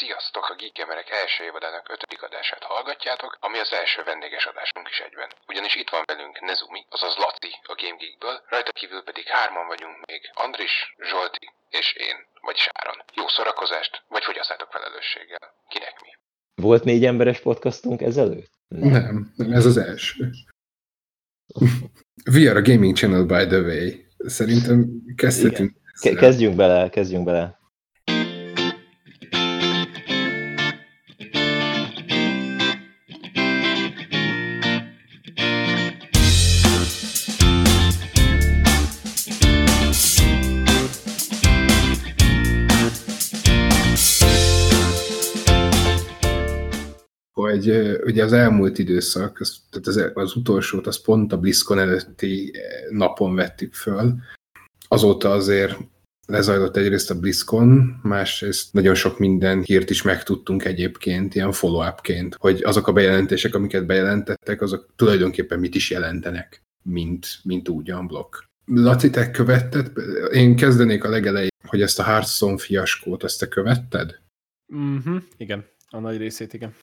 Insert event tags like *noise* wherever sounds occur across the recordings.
Sziasztok! A Geekemerek első évadának ötödik adását hallgatjátok, ami az első vendéges adásunk is egyben. Ugyanis itt van velünk Nezumi, azaz Laci a Game Geekből, rajta kívül pedig hárman vagyunk még, Andris, Zsolti és én, vagy Sáron. Jó szórakozást, vagy fogyaszátok felelősséggel. Kinek mi? Volt négy emberes podcastunk ezelőtt? Nem, nem, ez az első. We are a gaming channel, by the way. Szerintem kezdhetünk. Ke- kezdjünk bele, kezdjünk bele. Hogy ugye az elmúlt időszak, az, tehát az, az utolsót, az pont a BlizzCon előtti eh, napon vettük föl. Azóta azért lezajlott egyrészt a BlizzCon, másrészt nagyon sok minden hírt is megtudtunk egyébként, ilyen follow-upként, hogy azok a bejelentések, amiket bejelentettek, azok tulajdonképpen mit is jelentenek, mint, mint úgy blokk. Laci, te követted? Én kezdenék a legelején, hogy ezt a Hearthstone fiaskót, ezt te követted? Mhm, igen, a nagy részét, igen.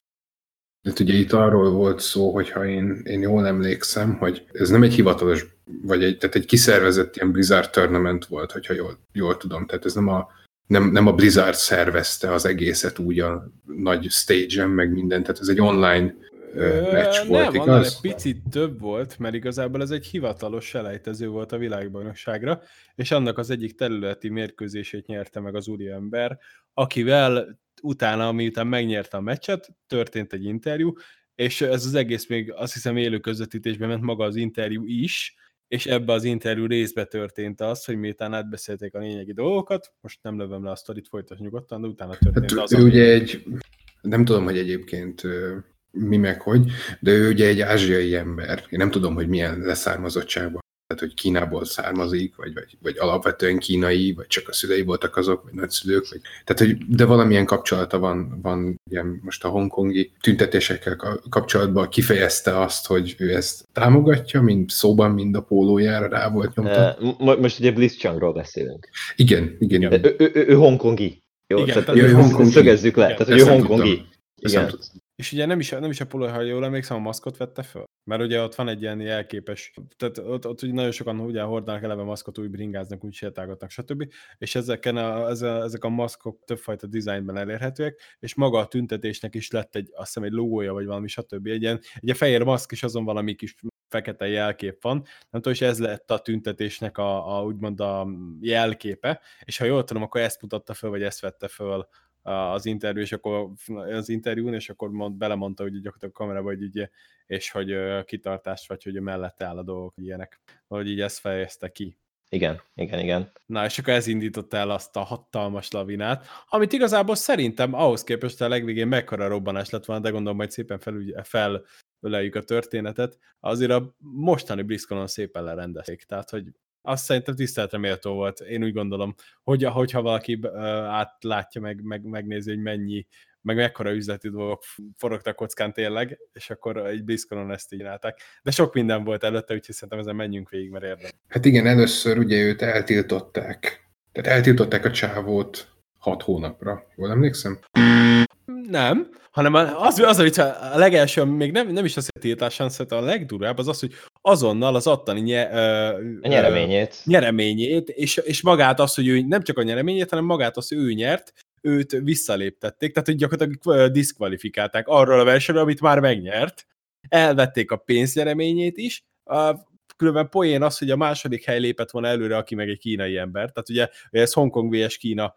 De ugye itt arról volt szó, hogyha én, én jól emlékszem, hogy ez nem egy hivatalos, vagy egy, tehát egy kiszervezett ilyen Blizzard tournament volt, hogyha jól, jól tudom. Tehát ez nem a, nem, nem a Blizzard szervezte az egészet úgy a nagy stage-en, meg minden, tehát ez egy online meccs volt, nem, igaz? egy picit több volt, mert igazából ez egy hivatalos selejtező volt a világbajnokságra, és annak az egyik területi mérkőzését nyerte meg az úriember, akivel utána, miután megnyerte a meccset, történt egy interjú, és ez az egész még azt hiszem élő közvetítésben ment maga az interjú is, és ebbe az interjú részbe történt az, hogy miután átbeszélték a lényegi dolgokat, most nem lövöm le a sztorit, folytas nyugodtan, de utána történt Hát az, ő ami- ugye egy, nem tudom, hogy egyébként mi meg hogy, de ő ugye egy ázsiai ember. Én nem tudom, hogy milyen leszármazottságban, tehát hogy Kínából származik, vagy, vagy, vagy alapvetően kínai, vagy csak a szülei voltak azok, vagy nagyszülők, vagy, tehát hogy, de valamilyen kapcsolata van, van ilyen most a hongkongi tüntetésekkel ka- kapcsolatban kifejezte azt, hogy ő ezt támogatja, mind szóban, mind a pólójára rá volt nyomta. Mo- most ugye Blitzchungról beszélünk. Igen, igen, igen. Ő, ő, ő, ő hongkongi. Jó, Igen, tehát ő hongkongi. szögezzük le. Igen, Tehát, ő hongkongi. tudtam. Igen. És ugye nem is, nem is a Polo, ha jól emlékszem, a maszkot vette föl. Mert ugye ott van egy ilyen jelképes, tehát ott, ott ugye nagyon sokan ugye hordanak eleve maszkot, úgy bringáznak, úgy sétálgatnak, stb. És ezeken a, ez a, ezek a maszkok többfajta dizájnben elérhetőek, és maga a tüntetésnek is lett egy, azt hiszem egy logója, vagy valami, stb. Egy ilyen, egy fehér maszk, és azon valami kis fekete jelkép van. Nem tudom, és ez lett a tüntetésnek a, a úgymond a jelképe, és ha jól tudom, akkor ezt mutatta föl, vagy ezt vette föl az interjú, és akkor az interjún, és akkor mond, belemondta, hogy gyakorlatilag a kamerába, hogy ugye, és hogy ö, kitartást, vagy hogy mellette áll a dolgok, ilyenek. Hogy így ezt fejezte ki. Igen, igen, igen. Na, és akkor ez indította el azt a hatalmas lavinát, amit igazából szerintem ahhoz képest a legvégén mekkora robbanás lett volna, de gondolom majd szépen felügy, felöleljük a történetet, azért a mostani BlizzConon szépen lerendezték, tehát hogy azt szerintem tiszteletre méltó volt. Én úgy gondolom, hogy hogyha valaki átlátja, meg, meg, megnézi, hogy mennyi, meg mekkora üzleti dolgok forogtak kockán tényleg, és akkor egy BlizzConon ezt így csinálták. De sok minden volt előtte, úgyhogy szerintem ezen menjünk végig, mert érdemes. Hát igen, először ugye őt eltiltották. Tehát eltiltották a csávót hat hónapra. Jól emlékszem? Nem, hanem az, az, az a legelső, még nem, nem is az, hogy tiltásán, szerintem a legdurvább az az, hogy azonnal az attani nye, ö, A nyereményét. ö, nyereményét, és, és magát azt, hogy ő nem csak a nyereményét, hanem magát azt, hogy ő nyert, őt visszaléptették, tehát hogy gyakorlatilag diszkvalifikálták arról a versenyről, amit már megnyert, elvették a pénznyereményét is, a, különben poén az, hogy a második hely lépett volna előre, aki meg egy kínai ember. Tehát ugye ez Hongkong vs. Kína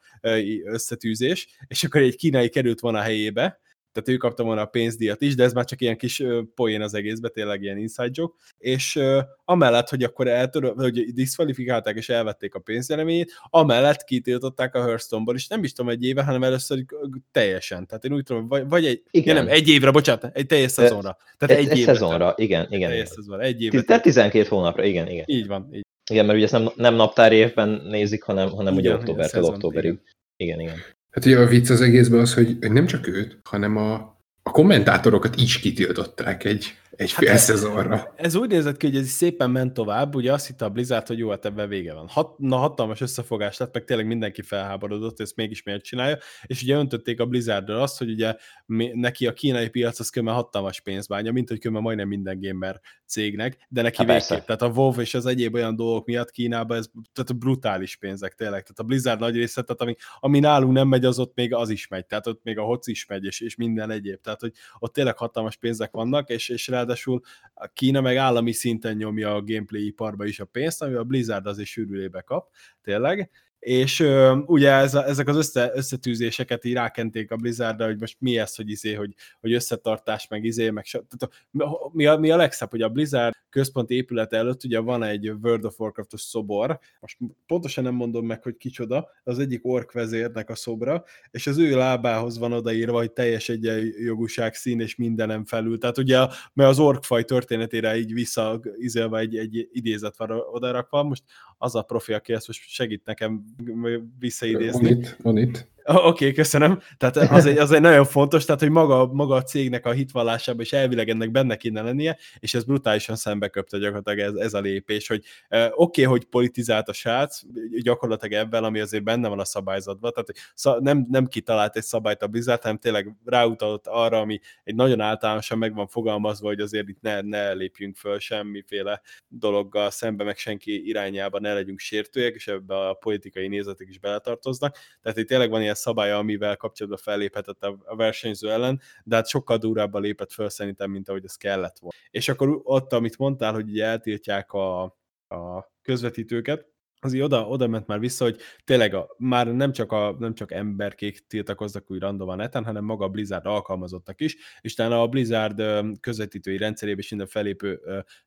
összetűzés, és akkor egy kínai került volna a helyébe, tehát ő kapta volna a pénzdíjat is, de ez már csak ilyen kis poén az egészben, tényleg ilyen inside joke, és amellett, hogy akkor eltörő, hogy diszkvalifikálták és elvették a pénznyereményét, amellett kitiltották a Hearthstone-ból, és nem is tudom egy éve, hanem először teljesen. Tehát én úgy tudom, vagy, vagy egy, Igen. ja, nem, egy évre, bocsánat, egy teljes szezonra. Tehát Egy, egy, egy évre. szezonra, igen, igen. Teljes igen. szezonra, egy évre. Tehát 12 hónapra, igen, igen. Így van, így. Igen, mert ugye ezt nem, nem naptári évben nézik, hanem, hanem ugye Igen, októbertől szezon, októberig. Igen, igen. Hát ugye a vicc az egészben az, hogy hogy nem csak őt, hanem a a kommentátorokat is kitiltották egy, egy Hát fél ez- szezonra. Ez úgy nézett ki, hogy ez szépen ment tovább, ugye azt hitte a Blizzard, hogy jó, hát ebben vége van. Hat, na, hatalmas összefogás lett, meg tényleg mindenki felháborodott, ezt mégis miért csinálja, és ugye öntötték a Blizzardról azt, hogy ugye mi, neki a kínai piac az kömmel hatalmas pénzbánya, mint hogy kömmel majdnem minden gamer cégnek, de neki Há, végképp. persze. Tehát a WoW és az egyéb olyan dolgok miatt Kínában ez tehát brutális pénzek tényleg. Tehát a Blizzard nagy része, tehát ami, ami nálunk nem megy, az ott még az is megy, tehát ott még a HOC is megy, és, és minden egyéb. Tehát, hogy ott tényleg hatalmas pénzek vannak, és, és ráadásul a Kína meg állami szinten nyomja a gameplay iparba is a pénzt, ami a Blizzard azért sűrűlébe kap, tényleg. És ö, ugye ez a, ezek az össze, összetűzéseket így rákenték a Blizzardra, hogy most mi ez, hogy izé, hogy, hogy összetartás, meg izé, meg so, tehát mi, a, mi a legszebb, hogy a Blizzard központi épülete előtt ugye van egy World of Warcraftos szobor, most pontosan nem mondom meg, hogy kicsoda, az egyik ork vezérnek a szobra, és az ő lábához van odaírva, hogy teljes egyenjogúság szín és mindenem felül. Tehát ugye, mert az orkfaj történetére így vissza izélve egy, egy idézet van odarakva, most az a profi, aki ezt most segít nekem Van visszaidézni. itt, van itt. Oké, okay, köszönöm. Tehát az egy, az egy nagyon fontos, tehát hogy maga, maga a cégnek a hitvallásában és elvileg ennek benne kéne lennie, és ez brutálisan szembe köpte gyakorlatilag ez, ez a lépés, hogy oké, okay, hogy politizált a srác, gyakorlatilag ebben, ami azért benne van a szabályzatban, tehát nem, nem kitalált egy szabályt a Blizzard, hanem tényleg ráutalott arra, ami egy nagyon általánosan meg van fogalmazva, hogy azért itt ne, ne lépjünk föl semmiféle dologgal szembe, meg senki irányába ne legyünk sértőek, és ebbe a politikai nézetek is beletartoznak. Tehát itt tényleg van ilyen szabálya, amivel kapcsolatban felléphetett a versenyző ellen, de hát sokkal durvábban lépett föl szerintem, mint ahogy ez kellett volna. És akkor ott, amit mondtál, hogy ugye eltiltják a, a közvetítőket, az így oda, oda ment már vissza, hogy tényleg a, már nem csak, a, nem csak emberkék tiltakoznak úgy random a neten, hanem maga a Blizzard alkalmazottak is, és talán a Blizzard közvetítői rendszerében is minden felépő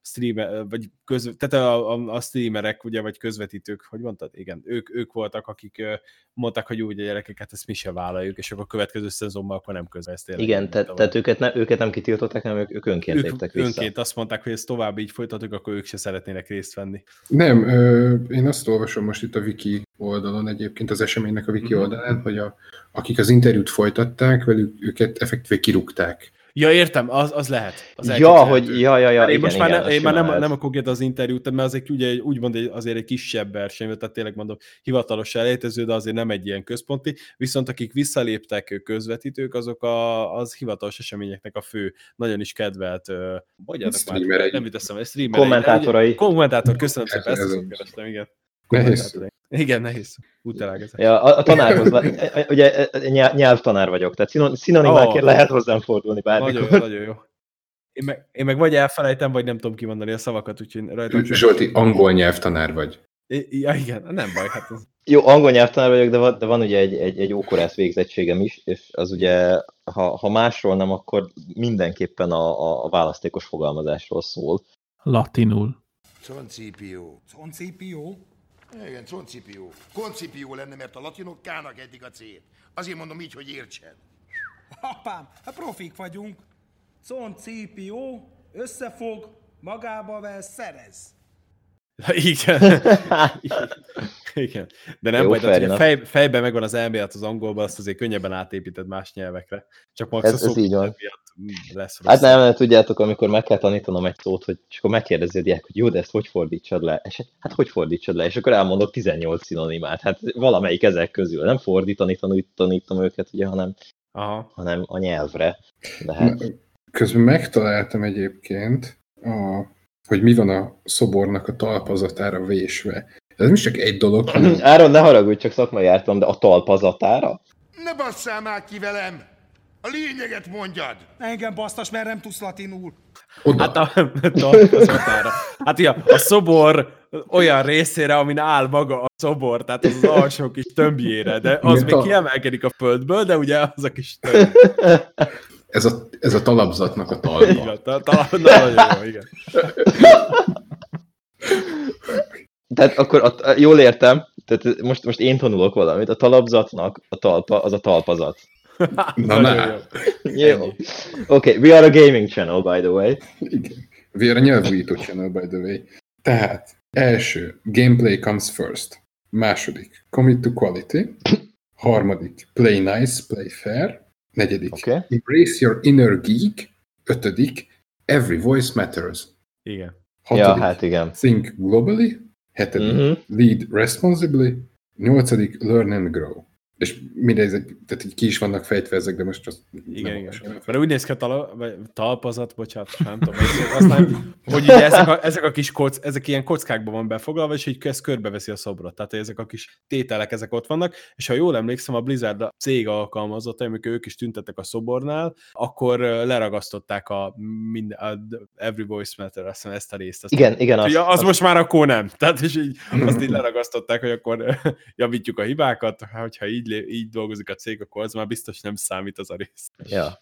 streamer, vagy köz, tehát a, a, a streamerek, ugye, vagy közvetítők, hogy mondtad? Igen, ők, ők voltak, akik mondták, hogy úgy a gyerekeket, ezt mi se vállaljuk, és akkor a következő szezonban akkor nem közve, ez tényleg Igen, így te, volt. tehát őket, ne, őket nem kitiltották, hanem ők, ők önként ők léptek vissza. önként azt mondták, hogy ezt tovább így folytatjuk, akkor ők se szeretnének részt venni. Nem, ö, én azt olvasom most itt a wiki oldalon egyébként, az eseménynek a wiki Mhm. oldalán, hogy a, akik az interjút folytatták, velük őket effektíve kirúgták. Ja, értem, az, az lehet. Az ja, hogy ja, ja, ja, én igen, most már, igen, nem, az én már nem, lehet. nem akarok az interjút, mert azért ugye egy- úgymond egy, azért egy kisebb verseny, tehát tényleg mondom, hivatalos elejtező, de azért nem egy ilyen központi, viszont akik visszaléptek ők közvetítők, azok a, az hivatalos eseményeknek a fő, nagyon is kedvelt, mondjátok már, nem jut eszembe, streamerei. Kommentátorai. Kommentátor, köszönöm szépen, Ez- ezt igen. Nehéz. Igen, nehéz. Útelágazás. Ja, a, a tanárhoz, le- ugye nyelv, nyelvtanár vagyok, tehát szinon- szinonimákért Ó. lehet hozzám fordulni Nagyon bármikor. jó, nagyon jó. Én meg, én meg vagy elfelejtem, vagy nem tudom kimondani a szavakat, úgyhogy rajtam Zsolti, angol nyelvtanár vagy. I- Ja, igen, nem baj, hát ez... Jó, angol nyelvtanár vagyok, de van, de van ugye egy, egy, egy ókorász végzettségem is, és az ugye, ha, ha másról nem, akkor mindenképpen a, a választékos fogalmazásról szól. Latinul. Concipió. Concipió? Igen, concipió. Concipió lenne, mert a latinok kának eddig a célt. Azért mondom így, hogy értsed. Apám, hát profik vagyunk. Concipió, összefog, magába vesz, szerez. *laughs* Igen. *laughs* Igen. De nem Jó, baj, tehát, hogy fej, fejben megvan az elmélet az angolban, azt azért könnyebben átépíted más nyelvekre. Csak max Ez- a ez így van. miatt mm, lesz rossz. Hát nem, nem, tudjátok, amikor meg kell tanítanom egy szót, hogy, és akkor megkérdezi a diák, hogy jó, de ezt hogy fordítsad le? És hát, hát hogy fordítsad le? És akkor elmondok 18 szinonimát. Hát valamelyik ezek közül. Nem fordítani tanít, tanítom őket, ugye, hanem, Aha. hanem a nyelvre. De hát, Közben megtaláltam egyébként, a, hogy mi van a szobornak a talpazatára vésve. Ez nem is csak egy dolog, hanem *clears throat* Áron, ne haragudj, csak szakmai jártam, de a talpazatára? Ne basszál már ki velem! A lényeget mondjad! Engem basztas, mert nem tudsz latinul. oda. Hát a, *laughs* talpazatára. Hát ja, a szobor olyan részére, amin áll maga a szobor, tehát az, az alsó kis tömbjére, de az Igen, még ta- kiemelkedik a földből, de ugye az a kis tömb. *laughs* Ez a, ez a talapzatnak a talpa. van, ta- ta- na, nagyon jó, igen. Tehát akkor a, jól értem, tehát most, most én tanulok valamit, a talapzatnak a talpa, az a talpazat. Na, na. jó. Jó. Oké, okay, we are a gaming channel, by the way. Igen. We are a nyelvújító channel, by the way. Tehát, első, gameplay comes first. Második, commit to quality. Harmadik, play nice, play fair. Negyedik. Oké. Embrace your inner geek. Ötödik. Every voice matters. Igen. Hatodik. Ja, hát igen. Think globally. Hetedik. Mhm. Lead responsibly. Nyolcadik. Learn and grow. És mindezek, tehát így ki is vannak fejtve ezek, de most azt Igen, nem igen. olvasom. Mert úgy néz ki a tala, vagy talpazat, bocsánat, nem tudom. Aztán, hogy ugye ezek a, ezek a kis kock, ezek ilyen kockákban van befoglalva, és így ez körbeveszi a szobrot. Tehát ezek a kis tételek, ezek ott vannak, és ha jól emlékszem, a Blizzard a cég alkalmazott, amikor ők is tüntettek a szobornál, akkor leragasztották a, minden, a Every Voice Matter, azt hiszem ezt a részt. Azt Igen, igen, az, az, azt, most már akkor nem. Tehát és így, azt így leragasztották, hogy akkor javítjuk a hibákat, hogyha így, lé- így dolgozik a cég, akkor az már biztos nem számít az a rész. ja.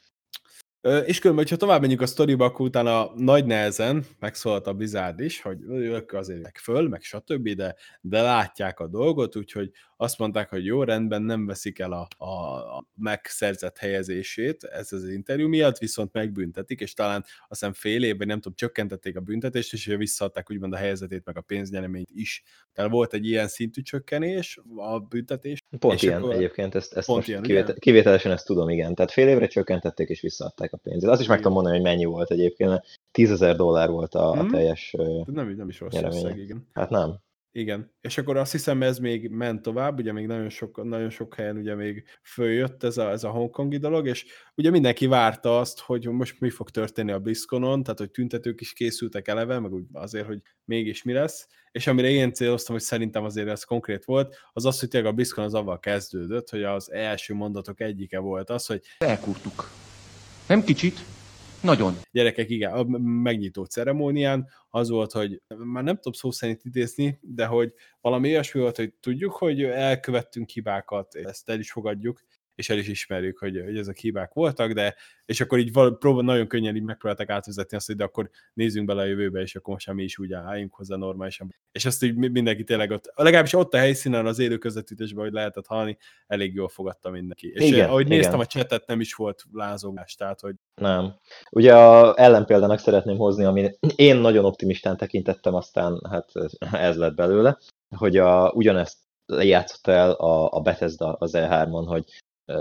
És különben, hogyha tovább menjünk a sztoriba, akkor utána nagy nehezen megszólalt a Blizzard is, hogy ők azért meg föl, meg stb., de, de látják a dolgot, úgyhogy azt mondták, hogy jó, rendben, nem veszik el a, a, a megszerzett helyezését ez az interjú miatt, viszont megbüntetik, és talán azt hiszem fél évben, nem tudom, csökkentették a büntetést, és visszaadták úgymond a helyzetét, meg a pénznyereményt is. Tehát volt egy ilyen szintű csökkenés a büntetés. Pont ilyen akkor- egyébként, ezt, ezt Pont most ilyen, kivétel, kivételesen ezt tudom, igen. Tehát fél évre csökkentették és visszaadták a pénzét. Azt is meg tudom mondani, hogy mennyi volt egyébként, mert 10 ezer dollár volt a, a Mhm. teljes, Nem, nem is rossz összeg, igen. hát nem. Igen, és akkor azt hiszem ez még ment tovább, ugye még nagyon sok, nagyon sok helyen ugye még följött ez a, ez a hongkongi dolog, és ugye mindenki várta azt, hogy most mi fog történni a BlizzConon, tehát hogy tüntetők is készültek eleve, meg úgy azért, hogy mégis mi lesz, és amire én céloztam, hogy szerintem azért ez konkrét volt, az az, hogy tényleg a BlizzCon az avval kezdődött, hogy az első mondatok egyike volt az, hogy Elkurtuk. Nem kicsit, nagyon. gyerekek, igen, a megnyitó ceremónián az volt, hogy már nem tudom szó szerint idézni, de hogy valami olyasmi volt, hogy tudjuk, hogy elkövettünk hibákat, ezt el is fogadjuk, és el is ismerjük, hogy, hogy ezek hibák voltak, de és akkor így val, próbál, nagyon könnyen így megpróbálták átvezetni azt, hogy de akkor nézzünk bele a jövőbe, és akkor most már mi is úgy álljunk hozzá normálisan. És ezt így mi- mindenki tényleg ott, legalábbis ott a helyszínen az élő közvetítésben, hogy lehetett hallani, elég jól fogadta mindenki. És Igen, ahogy igen. néztem a csetet, nem is volt lázongás, tehát hogy Nem. Ugye a ellenpéldának szeretném hozni, ami én nagyon optimistán tekintettem, aztán hát ez lett belőle, hogy a, ugyanezt játszott el a, a Bethesda az E3-on, hogy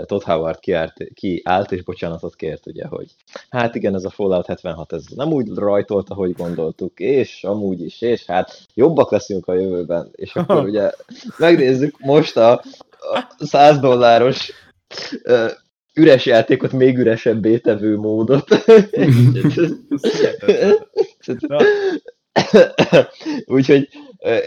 Todd Howard kiárt, kiállt és bocsánatot kért, ugye, hogy hát igen, ez a Fallout 76, ez nem úgy rajtolt, ahogy gondoltuk, és amúgy is, és hát jobbak leszünk a jövőben, és akkor *laughs* ugye megnézzük most a, a 100 dolláros ö, üres játékot még üresebbé tevő módot. *laughs* Úgyhogy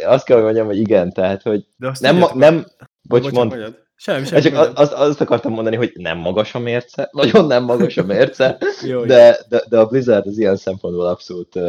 azt kell, hogy mondjam, hogy igen, tehát, hogy de nem, tudjátok, nem bocs, mond, mondjad. Semmi, semmi. csak mondjad. azt, azt akartam mondani, hogy nem magas a mérce, *laughs* nagyon nem magas a mérce, *laughs* Jó, de, de, de a Blizzard az ilyen szempontból abszolút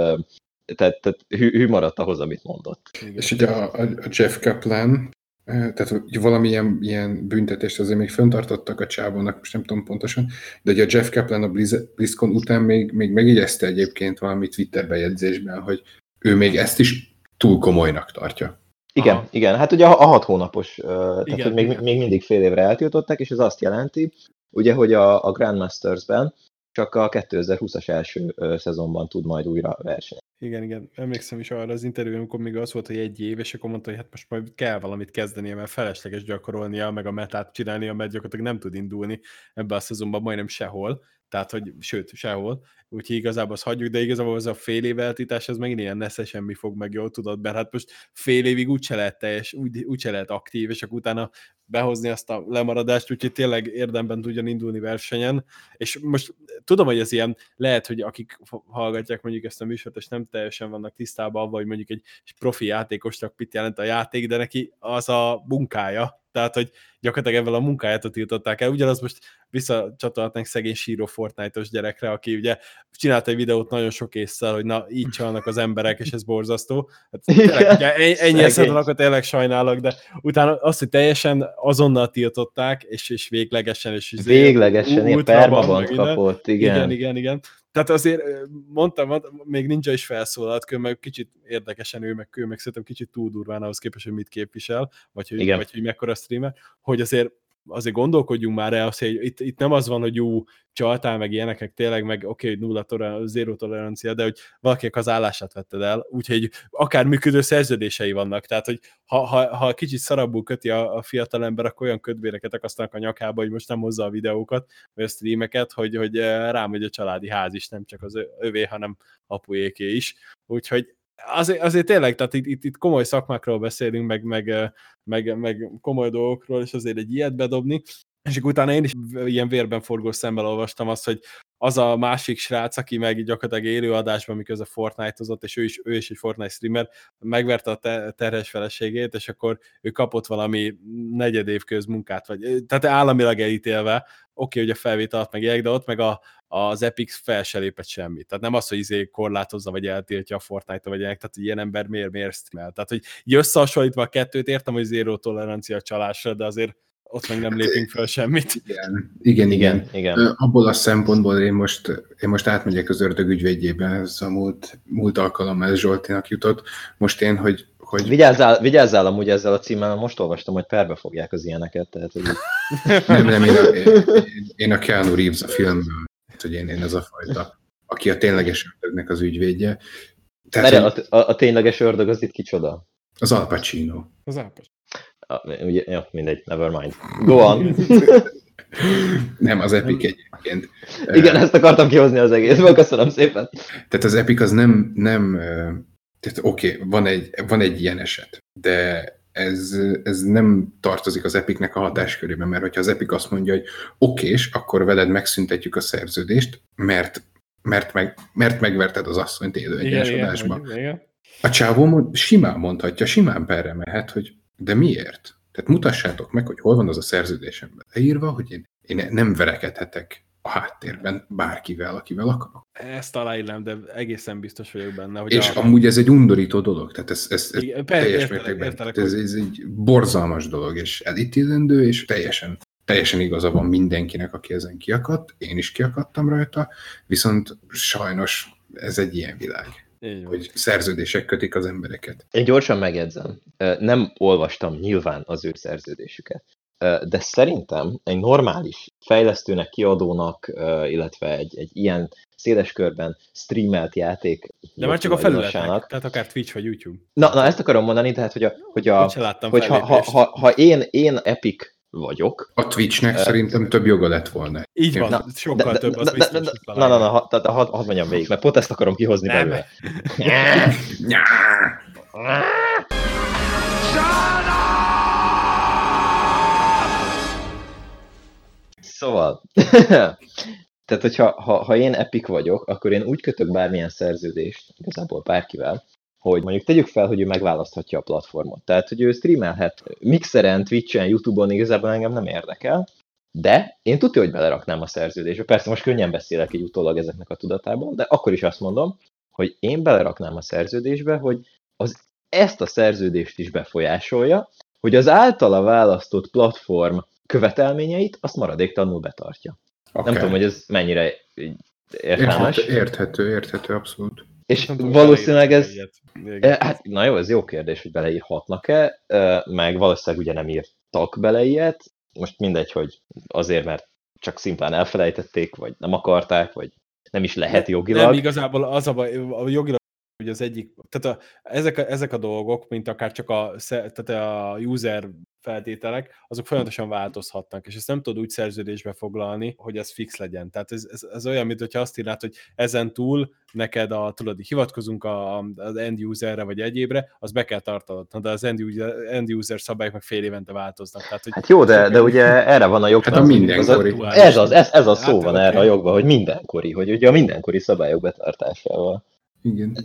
tehát, tehát hű, hű maradt ahhoz, amit mondott. Igen. És ugye a, a Jeff Kaplan, eh, tehát hogy valamilyen ilyen büntetést azért még föntartottak a csávónak, most nem tudom pontosan, de ugye a Jeff Kaplan a Blizz- BlizzCon után még, még megjegyezte egyébként valami Twitter bejegyzésben, hogy ő még ezt is túl komolynak tartja. Igen, Aha. igen, hát ugye a, a hat hónapos, tehát Igen, hogy még, igen. még mindig fél évre eltiltották, és ez azt jelenti, ugye, hogy a, a Grandmasters-ben csak a 2020-as első szezonban tud majd újra versenyezni. igen, igen. Emlékszem is arra az interjú, amikor még az volt, hogy egy év, és akkor mondta, hogy hát most majd kell valamit kezdenie, mert felesleges gyakorolnia, meg a metát csinálnia, mert gyakorlatilag nem tud indulni ebbe a szezonban majdnem sehol. Tehát, hogy sőt, sehol. Úgyhogy igazából azt hagyjuk, de igazából az a fél év eltítás, ez megint ilyen nesze semmi fog meg, jól tudod, mert hát most fél évig úgyse lehet teljes, úgy, úgyse lehet aktív, és akkor utána behozni azt a lemaradást, úgyhogy tényleg érdemben tudjon indulni versenyen. És most tudom, hogy ez ilyen, lehet, hogy akik hallgatják mondjuk ezt a műsort, és nem teljesen vannak tisztában avval, hogy mondjuk egy profi játékosnak mit jelent a játék, de neki az a munkája. Tehát, hogy gyakorlatilag ebből a munkáját tiltották el. Ugyanaz most visszacsatolhatnánk szegény síró Fortnite-os gyerekre, aki ugye csinált egy videót nagyon sok észszel, hogy na, így csalnak az emberek, és ez borzasztó. Hát, tényleg, ennyi eszedben akkor tényleg sajnálok, de utána azt, hogy teljesen azonnal tiltották, és, és véglegesen, és izé Véglegesen, ilyen minden. kapott, igen. Igen, igen, igen. Tehát azért mondtam, még ninja is felszólalt, meg kicsit érdekesen ő, meg ő, meg szerintem kicsit túl durván ahhoz képest, hogy mit képvisel, vagy hogy, Igen. vagy hogy mekkora streamer, hogy azért azért gondolkodjunk már el, azt, hogy itt, itt nem az van, hogy jó, csaltál, meg ilyenekek tényleg, meg oké, okay, nulla tolerancia, zéró tolerancia, de hogy valakinek az állását vetted el, úgyhogy akár működő szerződései vannak, tehát hogy ha, ha, ha kicsit szarabbul köti a, a fiatal ember, akkor olyan ködvéreket akasztanak a nyakába, hogy most nem hozza a videókat, vagy a streameket, hogy, hogy rámegy a családi ház is, nem csak az övé, hanem apujéké is. Úgyhogy azért, azért tényleg, tehát itt, itt, itt komoly szakmákról beszélünk, meg, meg, meg, meg komoly dolgokról, és azért egy ilyet bedobni, és akkor utána én is ilyen vérben forgó szemmel olvastam azt, hogy az a másik srác, aki meg gyakorlatilag élőadásban, miközben Fortnite-ozott, és ő is, ő is egy Fortnite streamer, megverte a te- terhes feleségét, és akkor ő kapott valami negyed év köz munkát, vagy, tehát államilag elítélve, oké, okay, hogy a felvétel alatt meg de ott meg a, az Epic fel se lépett semmit. Tehát nem az, hogy izé korlátozza, vagy eltiltja a Fortnite-t, vagy ilyenek, tehát hogy ilyen ember miért, miért streamel. Tehát, hogy összehasonlítva a kettőt, értem, hogy zéró tolerancia a csalásra, de azért ott meg nem hát, lépünk fel semmit. Igen, igen, igen. igen. igen. Abból a szempontból én most, én most átmegyek az ördög ügyvédjébe, ez a múlt, múlt alkalommal Zsoltinak jutott. Most én, hogy hogy... Vigyázzál, vigyázzál amúgy ezzel a címmel, most olvastam, hogy perbe fogják az ilyeneket. Tehát, hogy... nem, nem, én a, én, én a Keanu Reeves a filmből, hogy én, én ez a fajta, aki a tényleges ördögnek az ügyvédje. Tehát, Mere, a, a, a tényleges ördög az itt kicsoda? Az Al Pacino. Az Al Pacino. Ah, ugye, jó, mindegy, never mind. Go on. *laughs* Nem, az Epic egyébként. Igen, ezt akartam kihozni az egészből, köszönöm szépen. Tehát az Epic az nem, nem tehát oké, okay, van, egy, van egy ilyen eset, de ez, ez nem tartozik az Epicnek a hatáskörébe, mert hogyha az Epic azt mondja, hogy okés, akkor veled megszüntetjük a szerződést, mert, mert, meg, mert megverted az asszonyt élő egyensodásba. A csávó simán mondhatja, simán perre mehet, hogy de miért? Tehát mutassátok meg, hogy hol van az a szerződésemben leírva, hogy én, én nem verekedhetek a háttérben bárkivel, akivel akarok. Ezt aláírnám, de egészen biztos vagyok benne. Hogy És a... amúgy ez egy undorító dolog, tehát ez, ez, ez Igen, teljes mértékben, ez, ez egy borzalmas dolog, és elítélendő, és teljesen, teljesen igaza van mindenkinek, aki ezen kiakadt, én is kiakadtam rajta, viszont sajnos ez egy ilyen világ. Így hogy szerződések kötik az embereket. Én gyorsan megjegyzem. Nem olvastam nyilván az ő szerződésüket, de szerintem egy normális fejlesztőnek, kiadónak, illetve egy, egy ilyen széles körben streamelt játék. De már csak a felületnek, tehát akár Twitch vagy YouTube. Na, na ezt akarom mondani, tehát hogy, a, hogy, a, hogy ha, ha, ha, ha, én, én Epic vagyok. A Twitchnek uh, szerintem több joga lett volna. Így van, na, sokkal de, több, az de, biztos. De, de, na, na, na, ha, de, hadd had mondjam végig, mert pont ezt akarom kihozni Nem. belőle. *laughs* szóval, *laughs* tehát hogyha ha, ha én Epic vagyok, akkor én úgy kötök bármilyen szerződést, igazából bárkivel, hogy mondjuk tegyük fel, hogy ő megválaszthatja a platformot. Tehát, hogy ő streamelhet Mixeren, Twitchen, Youtube-on, igazából engem nem érdekel, de én tudja, hogy beleraknám a szerződésbe. Persze most könnyen beszélek így utólag ezeknek a tudatában, de akkor is azt mondom, hogy én beleraknám a szerződésbe, hogy az ezt a szerződést is befolyásolja, hogy az általa választott platform követelményeit azt maradéktalanul betartja. Okay. Nem tudom, hogy ez mennyire értelmes. Érthető, érthető, érthető abszolút. És valószínűleg ez... E, hát, na jó, ez jó kérdés, hogy beleírhatnak-e, e, meg valószínűleg ugye nem írtak bele ilyet. Most mindegy, hogy azért, mert csak szimplán elfelejtették, vagy nem akarták, vagy nem is lehet jogilag. Nem, igazából az a, a jogilag hogy az egyik, tehát a, ezek, a, ezek a dolgok, mint akár csak a, tehát a user feltételek, azok folyamatosan változhatnak, és ezt nem tudod úgy szerződésbe foglalni, hogy ez fix legyen. Tehát ez, ez, ez olyan, mint hogyha azt írnád, hogy ezen túl neked a, tudod, hivatkozunk a, az end userre vagy egyébre, az be kell tartanod. De az end user, end user szabályok meg fél évente változnak. Tehát, hogy hát jó, de, de ugye erre van a jog. Hát a mindenkori. Az, ez, az, ez, ez a szó hát, van erre a jogban, hogy mindenkori, hogy ugye a mindenkori szabályok betartásával. Igen.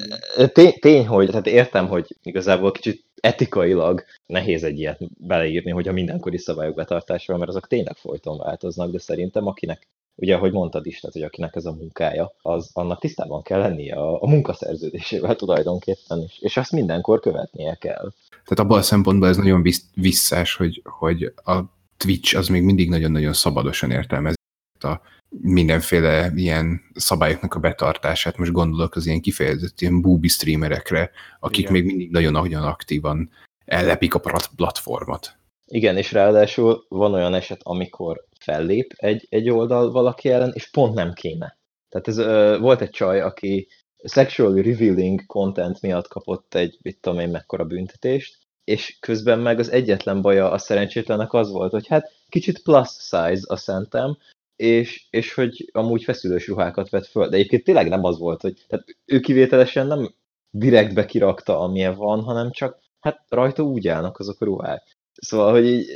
Tény, tény, hogy tehát értem, hogy igazából kicsit etikailag nehéz egy ilyet beleírni, hogy a mindenkori szabályok betartásával, mert azok tényleg folyton változnak, de szerintem akinek, ugye ahogy mondtad is, tehát hogy akinek ez a munkája, az annak tisztában kell lennie a, a munkaszerződésével tulajdonképpen is, és azt mindenkor követnie kell. Tehát abban a szempontból ez nagyon visszás, hogy, hogy a Twitch az még mindig nagyon-nagyon szabadosan értelmezi a mindenféle ilyen szabályoknak a betartását. Most gondolok az ilyen kifejezett ilyen booby streamerekre, akik Igen. még mindig nagyon-nagyon aktívan ellepik a platformot. Igen, és ráadásul van olyan eset, amikor fellép egy, egy oldal valaki ellen, és pont nem kéne. Tehát ez, ö, volt egy csaj, aki sexually revealing content miatt kapott egy, mit tudom én, mekkora büntetést, és közben meg az egyetlen baja a szerencsétlenek az volt, hogy hát kicsit plus size a szentem, és, és hogy amúgy feszülős ruhákat vett föl. De egyébként tényleg nem az volt, hogy tehát ő kivételesen nem direktbe kirakta, amilyen van, hanem csak hát rajta úgy állnak azok a ruhák. Szóval, hogy így,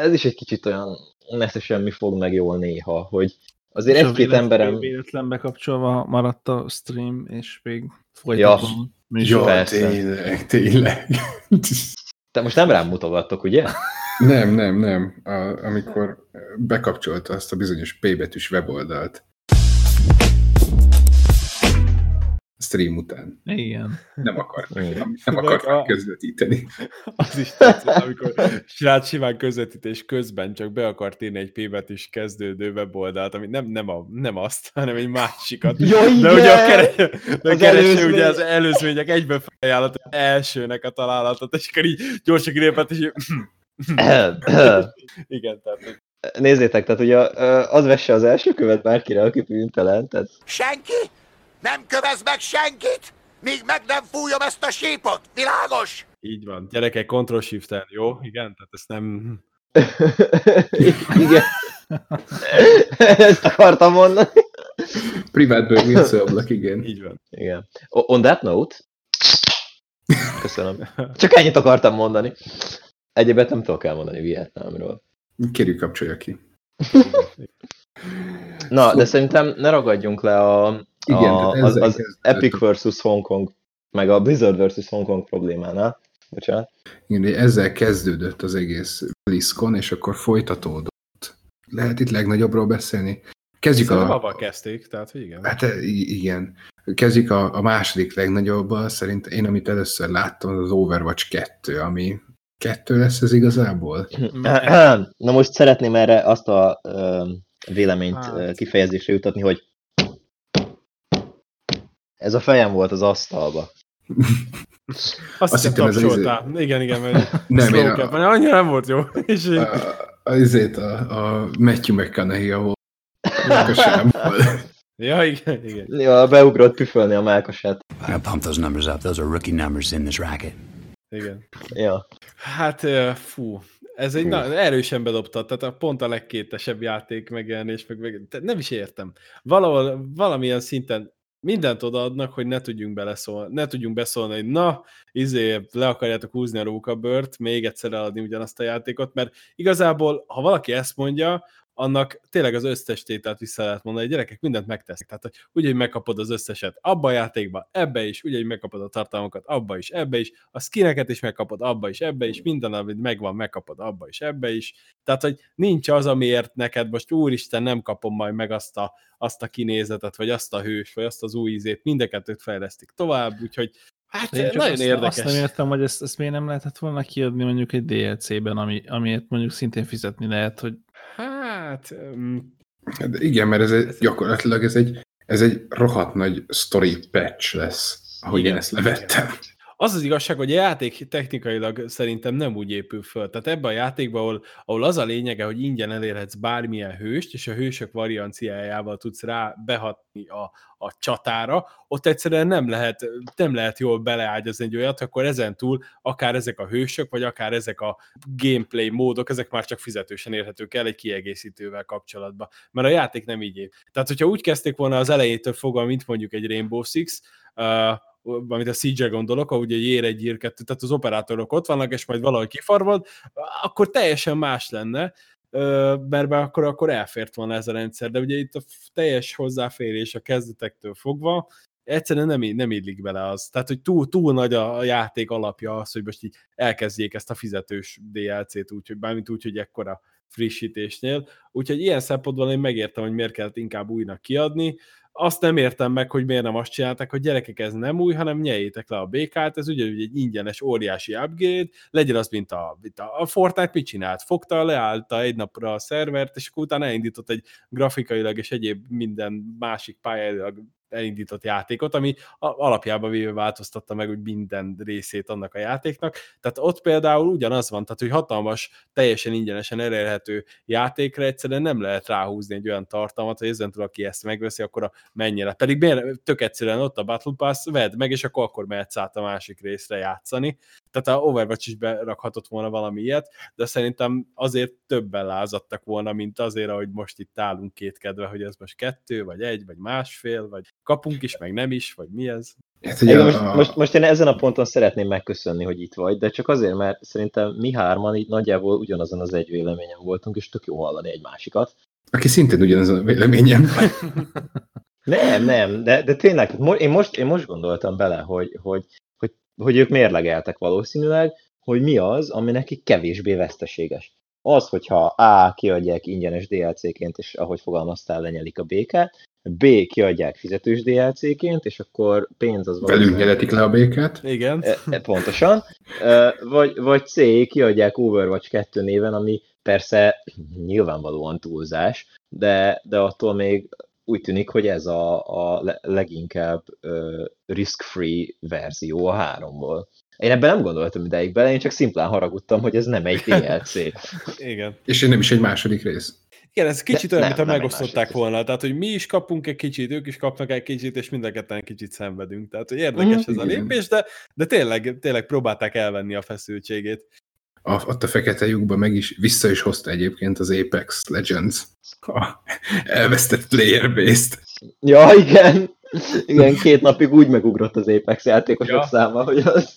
ez is egy kicsit olyan nesze semmi fog meg jól néha, hogy azért egy-két véletlen- emberem... Véletlen bekapcsolva maradt a stream, és még Ja, folytatom. Jó, persze. tényleg, tényleg. Te most nem rám mutogattok, ugye? *laughs* Nem, nem, nem. A, amikor bekapcsolta azt a bizonyos P betűs weboldalt. Stream után. Igen. Nem akar, Igen. nem akar A- közvetíteni. Az is tetszett, amikor srác simán közvetítés közben csak be akart írni egy P betűs kezdődő weboldalt, ami nem, nem, a, nem azt, hanem egy másikat. Ja, De igen! ugye a, kere, de a Az kereső előzmény. ugye az előzmények egyben felajánlott az elsőnek a találatot, és akkor így gyorsan kilépett, és így, *coughs* igen, tehát Nézzétek, tehát ugye az vesse az első követ bárkire, aki bűntelen, tehát Senki? Nem kövez meg senkit, míg meg nem fújom ezt a sípot. Világos? így van. Gyerekek, Ctrl shift jó? Igen, tehát ezt nem... *laughs* igen. Ezt akartam mondani. Privát bőr visszaablak, igen. Így van. Igen. O- On that note, köszönöm. Csak ennyit akartam mondani. Egyébet nem tudok elmondani Vietnámról. Kérjük, kapcsolja ki. *laughs* Na, de szerintem ne ragadjunk le a, Igen, a, az, az kezdődött. Epic versus Hong Kong, meg a Blizzard versus Hong Kong problémánál. Bocsánat. Igen, ezzel kezdődött az egész BlizzCon, és akkor folytatódott. Lehet itt legnagyobbról beszélni? Kezdjük Szerintem a... avval kezdték, tehát hogy igen. Hát igen. Kezdjük a, a második legnagyobbal. Szerintem én, amit először láttam, az az Overwatch 2, ami kettő lesz ez igazából? *clears throat* Na most szeretném erre azt a ö, véleményt Hát. kifejezésre jutatni, hogy ez a fejem volt az asztalba. *laughs* Azt, Azt hiszem hittem, ez az tapsoltál. Igen, igen, mert *laughs* Nem, én a- annyira nem volt jó. *laughs* És így- A, a, azért a, a Matthew McConaughey, ahol ja, igen, igen. Ja, beugrott püfölni a melkasát. I gotta pump those numbers up. Those are rookie numbers in this racket. Igen. Ja. Hát, fú, ez egy na, erősen bedobtad, tehát a, pont a legkétesebb játék megjelenés, meg, meg nem is értem. Valahol, valamilyen szinten mindent odaadnak, hogy ne tudjunk beleszólni, ne tudjunk beszólni, hogy na, izé, le akarjátok húzni a rókabört, még egyszer eladni ugyanazt a játékot, mert igazából, ha valaki ezt mondja, annak tényleg az összes tételt vissza lehet mondani, hogy gyerekek mindent megtesznek. Tehát, hogy úgy, hogy megkapod az összeset abba a játékba, ebbe is, úgy, hogy megkapod a tartalmakat abba is, ebbe is, a skineket is megkapod abba is, ebbe is, minden, amit megvan, megkapod abba is, ebbe is. Tehát, hogy nincs az, amiért neked most úristen nem kapom majd meg azt a, azt a kinézetet, vagy azt a hős, vagy azt az új ízét, mindeket fejlesztik tovább, úgyhogy hát Én nagyon azt, érdekes. Azt nem értem, hogy ezt, ezt miért nem lehetett volna kiadni mondjuk egy DLC-ben, ami, amiért mondjuk szintén fizetni lehet, hogy Hát, Hát igen, mert ez egy, gyakorlatilag ez egy, ez egy rohadt nagy story patch lesz, ahogy Igen. én ezt levettem. Az az igazság, hogy a játék technikailag szerintem nem úgy épül föl. Tehát ebben a játékban, ahol, ahol az a lényege, hogy ingyen elérhetsz bármilyen hőst, és a hősök varianciájával tudsz rá behatni a, a csatára, ott egyszerűen nem lehet, nem lehet jól beleágyazni egy olyat, akkor ezen túl akár ezek a hősök, vagy akár ezek a gameplay módok, ezek már csak fizetősen érhetők el egy kiegészítővel kapcsolatban. Mert a játék nem így él. Tehát, hogyha úgy kezdték volna az elejétől fogva, mint mondjuk egy Rainbow Six, uh, amit a Siege-re gondolok, ahogy egy ér egy ír kettő, tehát az operátorok ott vannak, és majd valahogy kifarvad, akkor teljesen más lenne, mert akkor, akkor elfért volna ez a rendszer, de ugye itt a teljes hozzáférés a kezdetektől fogva, egyszerűen nem, nem illik bele az. Tehát, hogy túl, túl nagy a, játék alapja az, hogy most így elkezdjék ezt a fizetős DLC-t, úgy, bármint úgy, hogy ekkora frissítésnél. Úgyhogy ilyen szempontból én megértem, hogy miért kellett inkább újnak kiadni. Azt nem értem meg, hogy miért nem azt csinálták, hogy gyerekek, ez nem új, hanem nyeljétek le a békát, ez ugyanúgy egy ingyenes, óriási upgrade, legyen az, mint a, mint a, a Fortnite mit csinált? Fogta, leállta egy napra a szervert, és akkor utána elindított egy grafikailag és egyéb minden másik pályailag elindított játékot, ami alapjában véve változtatta meg úgy minden részét annak a játéknak. Tehát ott például ugyanaz van, tehát hogy hatalmas, teljesen ingyenesen elérhető játékra egyszerűen nem lehet ráhúzni egy olyan tartalmat, hogy ezentúl, aki ezt megveszi, akkor a mennyire. Pedig tök egyszerűen ott a Battle Pass, vedd meg, és akkor, akkor mehetsz át a másik részre játszani. Tehát a Overwatch is berakhatott volna valami ilyet, de szerintem azért többen lázadtak volna, mint azért, ahogy most itt állunk kétkedve, hogy ez most kettő, vagy egy, vagy másfél, vagy kapunk is, meg nem is, vagy mi ez. Hát, ugye most, a, most, most én ezen a ponton szeretném megköszönni, hogy itt vagy, de csak azért, mert szerintem mi hárman így nagyjából ugyanazon az egy véleményen voltunk, és tök jó hallani egy másikat. aki szintén ugyanaz a véleményem. Nem, nem, de, de tényleg, én most, én most gondoltam bele, hogy, hogy, hogy, ők mérlegeltek valószínűleg, hogy mi az, ami nekik kevésbé veszteséges. Az, hogyha A. kiadják ingyenes DLC-ként, és ahogy fogalmaztál, lenyelik a békát, B. kiadják fizetős DLC-ként, és akkor pénz az Velünk nyeletik le a békát. Igen. E, e, pontosan. E, Vagy, vagy C, kiadják Overwatch 2 néven, ami persze nyilvánvalóan túlzás, de, de attól még úgy tűnik, hogy ez a, a le- leginkább ö, risk-free verzió a háromból. Én ebben nem gondoltam ideig bele, én csak szimplán haragudtam, hogy ez nem egy *laughs* DLC. Igen. És nem is egy második rész. Igen, ez kicsit De olyan, mintha megosztották volna. Tehát, hogy mi is kapunk egy kicsit, ők is kapnak egy kicsit, és mind a ketten kicsit szenvedünk. Tehát, hogy érdekes Mhm, ez a igen. lépés, de, de tényleg, tényleg próbálták elvenni a feszültségét. A, ott a fekete lyukba meg is, vissza is hozta egyébként az Apex Legends. A elvesztett player base-t. Ja, igen. Igen, két napig úgy megugrott az Apex játékosok Ja. száma, hogy az...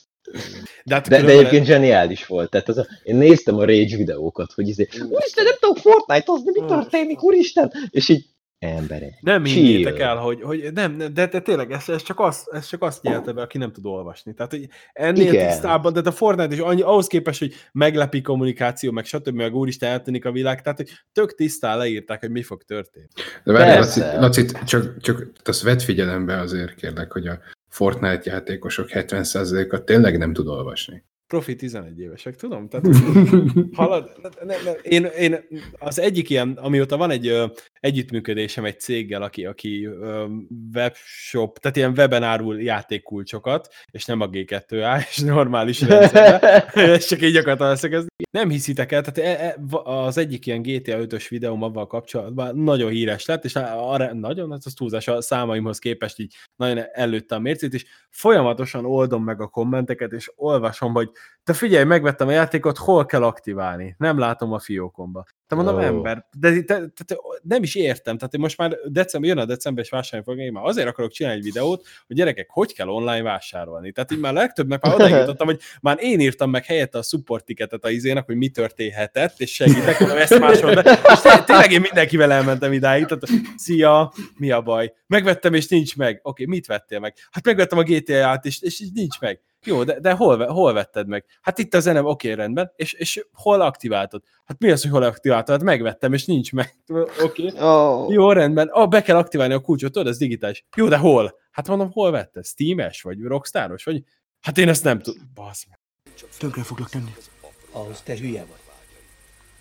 De, hát De, de egyébként zseniális volt. Tehát az a, én néztem a Rage videókat, hogy izé, úristen, nem tudok Fortnite-ozni, mi történik, úristen? És így, emberek. Nem higgyétek el, hogy, hogy nem, nem de, de tényleg ez, ez, csak azt, ez csak azt nyelte be, aki nem tud olvasni. Tehát, hogy ennél Igen. tisztában, de a Fortnite is annyi, ahhoz képest, hogy meglepi kommunikáció, meg stb., meg úristen eltűnik a világ, tehát hogy tök tisztán leírták, hogy mi fog történni. De várj. Laci, Laci, csak, csak azt vedd figyelembe azért kérlek, hogy a Fortnite játékosok 70%-a tényleg nem tud olvasni. Profi 11 évesek, tudom? Tehát *laughs* halad, ne, ne, én, én, az egyik ilyen, amióta van egy ö, együttműködésem egy céggel, aki, aki ö, webshop, tehát ilyen weben árul játékkulcsokat, és nem a G2A, és normális *laughs* ezt csak így akartam leszögezni. Nem hiszitek el, tehát e- e- az egyik ilyen GTA 5-ös videóm avval kapcsolatban nagyon híres lett, és arra, nagyon, hát az túlzás a számaimhoz képest így nagyon előtte a mércét, és folyamatosan oldom meg a kommenteket, és olvasom, hogy te figyelj, megvettem a játékot, hol kell aktiválni? Nem látom a fiókomba. Te mondom, oh. ember, de te, te, te, nem is értem, tehát most már december, jön a december, és vásárolni fogok, én már azért akarok csinálni egy videót, hogy gyerekek, hogy kell online vásárolni. Tehát így már legtöbbnek már odaig *laughs* jutottam, hogy már én írtam meg helyette a support ticketet a izének, hogy mi történhetett, és segítek, mondom, ezt máshol be. És té- tényleg én mindenkivel elmentem idáig, tehát szia, mi a baj? Megvettem, és nincs meg. Oké, mit vettél meg? Hát megvettem a GTA-t, és, és így nincs meg. Jó, de, de hol, hol vetted meg? Hát itt a zene, oké, rendben. És, és hol aktiváltad? Hát mi az, hogy hol aktiváltad? Hát megvettem, és nincs meg. *laughs* Oké. Oh. Jó, rendben. Ah, be kell aktiválni a kulcsot, tudod, ez digitális. Jó, de hol? Hát mondom, hol vetted? Steam-es, vagy Rockstaros, vagy... Hát én ezt nem tudom. Basz meg. Tönkre foglak tenni. Ahhoz te hülye vagy.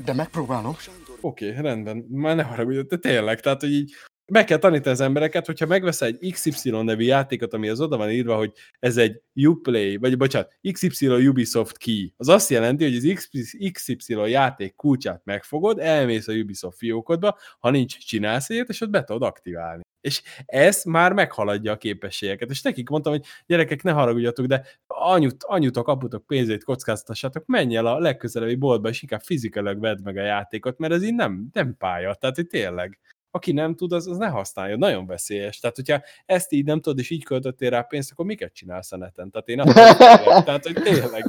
De megpróbálom. Oké, rendben, már ne haragudj, de tényleg, tehát, hogy így meg kell tanítani az embereket, hogyha megveszel egy XY nevű játékot, ami az oda van írva, hogy ez egy Uplay, vagy bocsánat, XY Ubisoft key, az azt jelenti, hogy az XY játék kulcsát megfogod, elmész a Ubisoft fiókodba, ha nincs, csinálsz egyet, és ott be tudod aktiválni. És ez már meghaladja a képességeket. És nekik mondtam, hogy gyerekek, ne haragudjatok, de anyut, anyutok, aputok pénzét kockáztassátok, menj el a legközelebbi boltba, és inkább fizikailag vedd meg a játékot, mert ez így nem, nem pálya. Tehát, hogy tényleg aki nem tud, az, az ne használja, nagyon veszélyes. Tehát, hogyha ezt így nem tudod, és így költöttél rá pénzt, akkor miket csinálsz a neten? Tehát én azt mondom, tehát, hogy tényleg,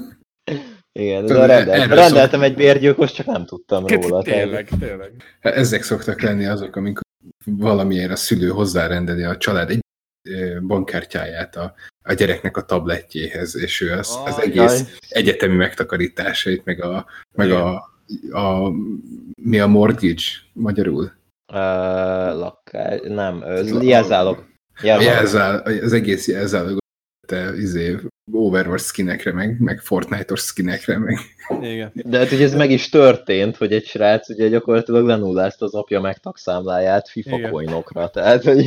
Igen, de rendelt, rendeltem egy bérgyilkos, csak nem tudtam róla. tényleg, tényleg. Hát Ezek szoktak lenni azok, amikor valamiért a szülő hozzárendeli a család egy bankkártyáját a, a gyereknek a tabletjéhez, és ő az, az egész Jaj. egyetemi megtakarításait, meg a, meg a, a mi a mortgage magyarul? Uh, lakás, nem, jelzálog. Jelzál, az egész jelzálogot te izé, Overwatch skinekre, meg, meg Fortnite-os skinekre, meg Igen. De hát ugye ez meg is történt, hogy egy srác ugye gyakorlatilag lenullázta az apja megtagszámláját FIFA Igen. coinokra, tehát hogy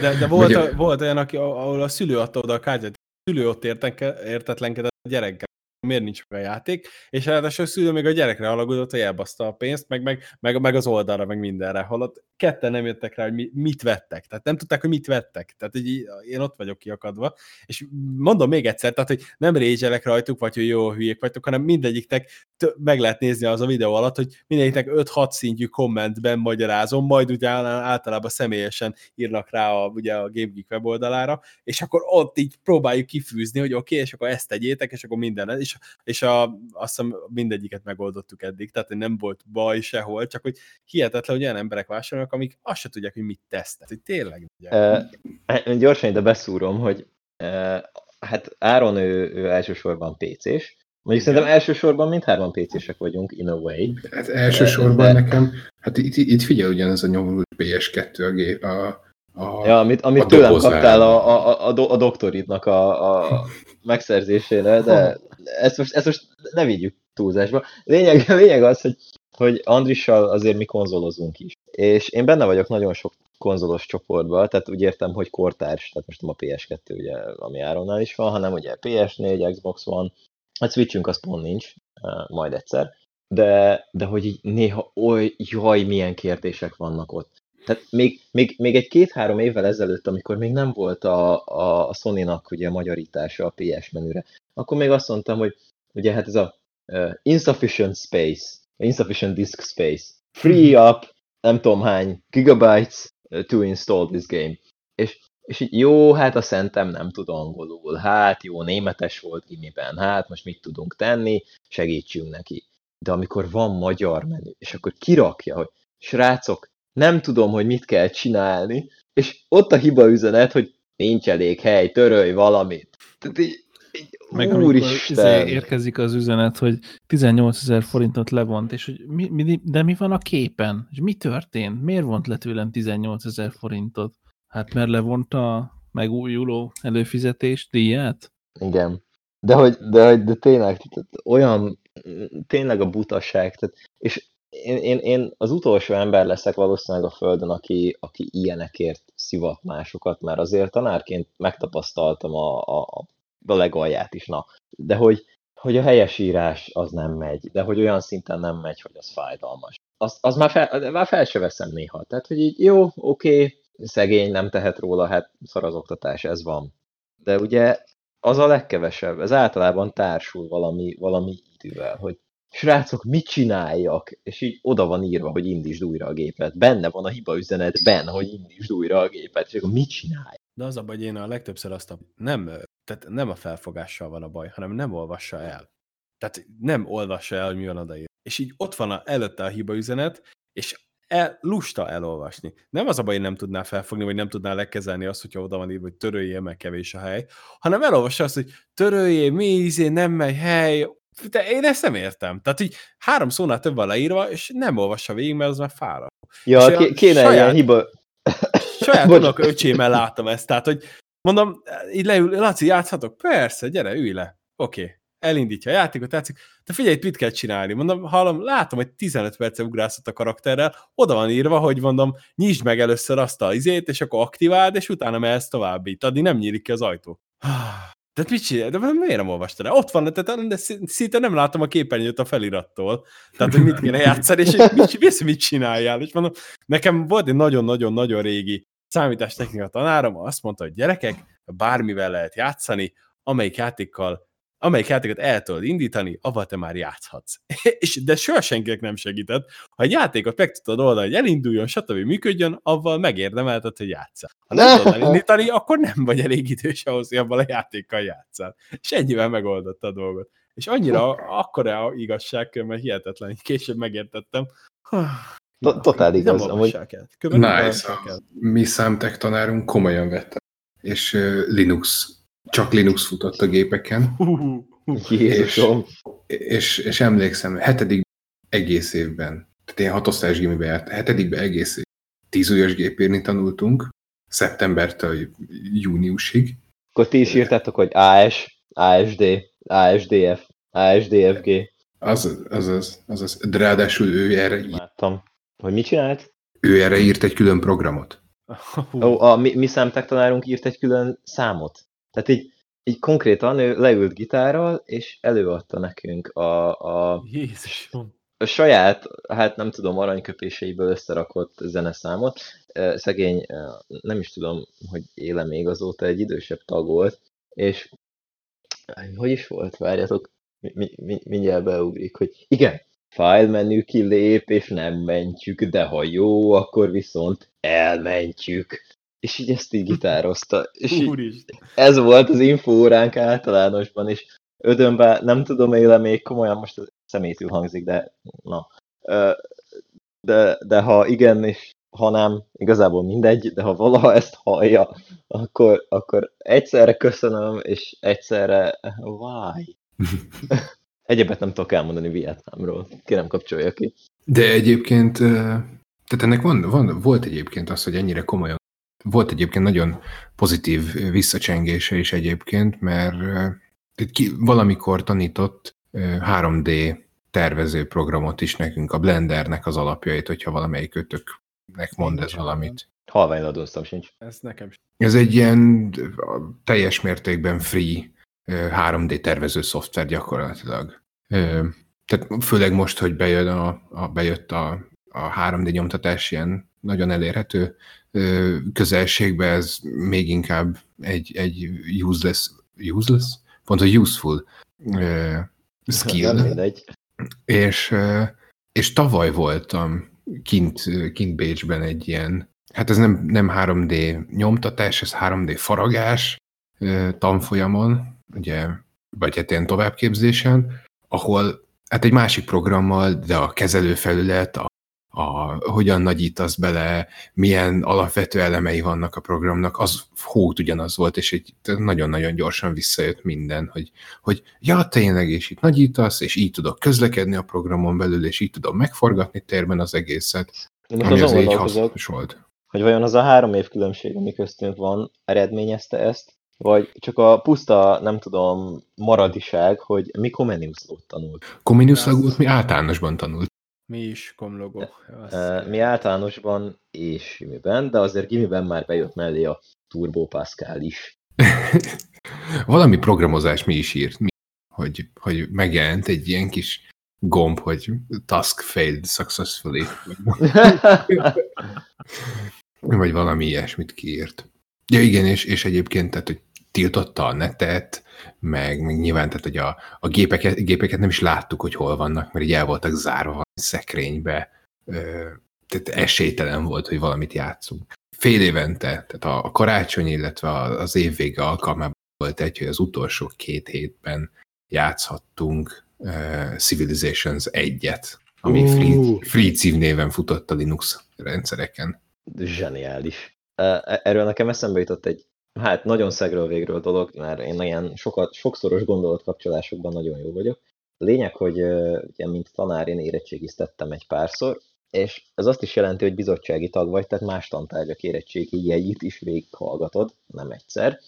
De, de volt, a, volt olyan, aki, ahol a szülő adta oda a kártyát, a szülő ott értenke, értetlenkedett a gyerekkel, miért nincs meg a játék, és ráadásul szülő még a gyerekre alagudott, hogy elbaszta a pénzt, meg, meg, meg, meg az oldalra, meg mindenre, holott ketten nem jöttek rá, hogy mi, mit vettek. Tehát nem tudták, hogy mit vettek. Tehát így, én ott vagyok kiakadva. És mondom még egyszer, tehát, hogy nem régyelek rajtuk, vagy hogy jó hülyék vagytok, hanem mindegyiknek meg lehet nézni az a videó alatt, hogy mindegyiknek 5-6 szintjű kommentben magyarázom, majd ugye általában személyesen írnak rá a, ugye a Game Geek weboldalára, és akkor ott így próbáljuk kifűzni, hogy oké, okay, és akkor ezt tegyétek, és akkor minden, és, és a, azt hiszem mindegyiket megoldottuk eddig, tehát nem volt baj sehol, csak hogy hihetetlen, hogy olyan emberek vásárolnak, amik azt se tudják, hogy mit tesztet, hogy tényleg. Ugye. Eh, gyorsan ide beszúrom, hogy eh, hát Áron ő, ő elsősorban PC-s, Mondjuk szerintem elsősorban mindhárman PC-sek vagyunk, in a way. Hát elsősorban De- nekem, hát itt, itt figyel ugyanez a nyomorult PS2 a gép, a, a, Ja, amit, amit a tőlem dobozára. kaptál a, a, a, do- a doktoridnak a, a megszerzésére, de ezt most, ezt most ne vigyük túlzásba. Lényeg, lényeg az, hogy, hogy Andrissal azért mi konzolozunk is. És én benne vagyok nagyon sok konzolos csoportban, tehát úgy értem, hogy kortárs, tehát most nem a PS2, ugye, ami Áronnál is van, hanem ugye PS4, Xbox One, a Switchünk az pont nincs, majd egyszer, de, de hogy így néha oly, jaj, milyen kérdések vannak ott. Tehát még, még, még egy két-három évvel ezelőtt, amikor még nem volt a, a, a Sony-nak ugye a magyarítása a PS menüre, akkor még azt mondtam, hogy ugye hát ez a uh, insufficient space, insufficient disk space, free up, nem tudom hány gigabytes to install this game. És, és így jó, hát a szentem nem tud angolul, hát jó, németes volt gimiben, hát most mit tudunk tenni, segítsünk neki. De amikor van magyar menü, és akkor kirakja, hogy srácok, nem tudom, hogy mit kell csinálni, és ott a hiba üzenet, hogy nincs elég hely, törölj valamit. Tehát így, így Meg amikor izé úristen. érkezik az üzenet, hogy 18 ezer forintot levont, és hogy mi, mi, de mi van a képen? És mi történt? Miért vont le tőlem 18 ezer forintot? Hát mert levonta a megújuló előfizetés díját? Igen. De hogy, de, hogy- de tényleg, tehát olyan, tényleg a butaság, tehát, és én, én, én, az utolsó ember leszek valószínűleg a Földön, aki, aki ilyenekért szivat másokat, mert azért tanárként megtapasztaltam a, a, a legalját is, na. De hogy, hogy a helyesírás az nem megy, de hogy olyan szinten nem megy, hogy az fájdalmas. Az, az már, fel, már fel se veszem néha. Tehát, hogy így jó, oké, szegény, nem tehet róla, hát szar az oktatás, ez van. De ugye az a legkevesebb, ez általában társul valami, valami idővel, hogy srácok, mit csináljak? És így oda van írva, hogy indítsd újra a gépet. Benne van a hiba üzenetben, hogy indítsd újra a gépet, és akkor mit csinálj? De az a baj, én a legtöbbször azt a, nem, tehát nem a felfogással van a baj, hanem nem olvassa el. Tehát nem olvassa el, hogy mi van odaír. És így ott van a, előtte a hiba üzenet, és el, lusta elolvasni. Nem az a baj, hogy nem tudná felfogni, vagy nem tudná lekezelni azt, hogyha oda van írva, hogy töröljél, meg kevés a hely, hanem elolvassa azt, hogy töröljél, mi izé, nem megy hely, de én ezt nem értem. Tehát így három szónál több van leírva, és nem olvassa végig, mert az már fáradt. Ja, És kéne saját- ilyen hiba... Saját unok öcsémmel láttam ezt, tehát, hogy mondom, így leül, Laci, játszhatok? Persze, gyere, ülj le. Oké. Okay. Elindítja a játékot, játszik. De figyelj, itt mit kell csinálni? Mondom, hallom, látom, hogy 15 perce ugrászott a karakterrel, oda van írva, hogy mondom, nyisd meg először azt a izét, és akkor aktiváld, és utána mehetsz tovább itt. Addig nem nyílik ki az ajtó. *sighs* Tehát mit csinál? De miért nem olvastad el? Ott van, tehát de szinte nem látom a képernyőt a felirattól. Tehát, hogy mit kéne játszani, és mit, mit, mit csináljál. És mondom, nekem volt egy nagyon-nagyon-nagyon régi számítástechnika tanárom, azt mondta, hogy gyerekek, bármivel lehet játszani, amelyik játékkal amelyik játékot el tudod indítani, avval te már játszhatsz. *laughs* és, de soha senkinek nem segített. Ha egy játékot meg tudod oldani, hogy elinduljon, stb. működjön, avval megérdemelted, hogy játszál. Ha nem tudod elindítani, akkor nem vagy elég idős ahhoz, hogy abban a játékkal játszál. És ennyivel megoldotta a dolgot. És annyira akkora igazság, mert hihetetlen, később megértettem. To- Totál Nem igaz. Amúgy, el. Nem Nice. A mi számtek tanárunk komolyan vette. És Linux, csak Linux futott a gépeken. Jézusom. És, és emlékszem, hetedik egész évben, tehát én hatosztályos gimibe járt, hetedikben egész év, tíz ujjas gépírni tanultunk, szeptembertől júniusig. Akkor ti is írtátok, hogy AS, ASD, ASDF, ASDFG. Az, az, az, az, az. De ráadásul ő erre, Láttam. Hogy mit csinált? ő erre írt egy külön programot. Ó, a mi, mi számtágtanárunk írt egy külön számot. Tehát így, így konkrétan ő leült gitárral, és előadta nekünk a, a, Jézusom. a saját, hát nem tudom, aranyköpéseiből összerakott zeneszámot. Szegény, nem is tudom, hogy éle még azóta egy idősebb tag volt, és hogy is volt, várjatok, mi, mi, mi, mindjárt beugrik, hogy igen, file menü kilép, és nem mentjük, de ha jó, akkor viszont elmentjük. És így ezt így gitározta. És így, ez volt az infóránk általánosban, és ödönben nem tudom éle még komolyan, most szemétül hangzik, de na. De, de ha igen, és ha nem, igazából mindegy, de ha valaha ezt hallja, akkor, akkor egyszerre köszönöm, és egyszerre why? *laughs* Egyebet nem tudok elmondani Vietnámról. Kérem kapcsolja ki. De egyébként, tehát ennek van, van, volt egyébként az, hogy ennyire komolyan, volt egyébként nagyon pozitív visszacsengése is egyébként, mert ki, valamikor tanított ö, 3D tervező programot is nekünk, a Blendernek az alapjait, hogyha valamelyik kötöknek mond ez valamit. Halványladóztam sincs. Ez nekem sem. Ez egy ilyen teljes mértékben free ö, 3D tervező szoftver gyakorlatilag. Tehát főleg most, hogy bejön a, a, bejött a, a 3D nyomtatás ilyen nagyon elérhető közelségbe, ez még inkább egy, egy useless, useless? Pont, hogy useful Nem skill. mindegy. És, ö, és tavaly voltam kint, kint Bécsben egy ilyen, hát ez nem, nem 3D nyomtatás, ez 3D faragás ö, tanfolyamon, ugye, vagy hát ilyen továbbképzésen, ahol hát egy másik programmal, de a kezelőfelület, a, a hogyan nagyítasz bele, milyen alapvető elemei vannak a programnak, az hót ugyanaz volt, és egy nagyon-nagyon gyorsan visszajött minden, hogy, hogy ja, tényleg, és itt nagyítasz, és így tudok közlekedni a programon belül, és így tudom megforgatni térben az egészet, Én ami azért így hasznos volt. hogy vajon az a három év különbség, ami köztünk van, eredményezte ezt, vagy csak a puszta, nem tudom, maradiság, hogy mi Comenius lót tanult. Comenius mi általánosban tanult. Mi is komlogó. Azt- Mi általánosban és gimiben, de azért gimiben már bejött mellé a Turbo Pascal is. *laughs* Valami programozás mi is írt, mi, hogy, hogy megjelent egy ilyen kis gomb, hogy task failed successfully, *laughs* vagy valami ilyesmit kiírt. Ja igen, és, és egyébként, tehát, hogy tiltotta a netet, meg, meg nyilván, tehát, hogy a, a gépeket, gépeket nem is láttuk, hogy hol vannak, mert így el voltak zárva szekrénybe, tehát esélytelen volt, hogy valamit játszunk. Fél évente, tehát a, a karácsony, illetve az évvége alkalmában volt egy, hogy az utolsó két hétben játszhattunk uh, Civilizations 1-et, ami Ú. free, free címnéven futott a Linux rendszereken. Zseniális. Ö, Erről nekem eszembe jutott egy, hát nagyon szegről végről dolog, mert én ilyen sokat, sokszoros gondolatkapcsolásokban nagyon jó vagyok. A lényeg, hogy ugye, mint tanár én érettségiztettem egy párszor, és ez azt is jelenti, hogy bizottsági tag vagy, tehát más tantárgyak érettségi jegyit is végighallgatod, nem egyszer.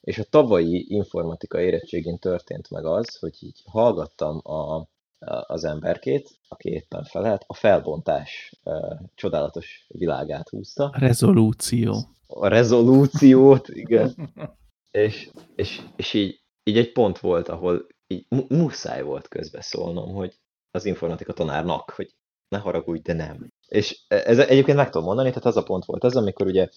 És a tavalyi informatika érettségén történt meg az, hogy így hallgattam a- az emberkét, aki éppen felelt, a felbontás csodálatos világát húzta. Rezolúció. A rezolúciót, igen. És, és, és így, így egy pont volt, ahol így mu- muszáj volt közbeszólnom, hogy az informatika tanárnak, hogy ne haragudj, de nem. És ez egyébként meg tudom mondani, tehát az a pont volt az, amikor ugye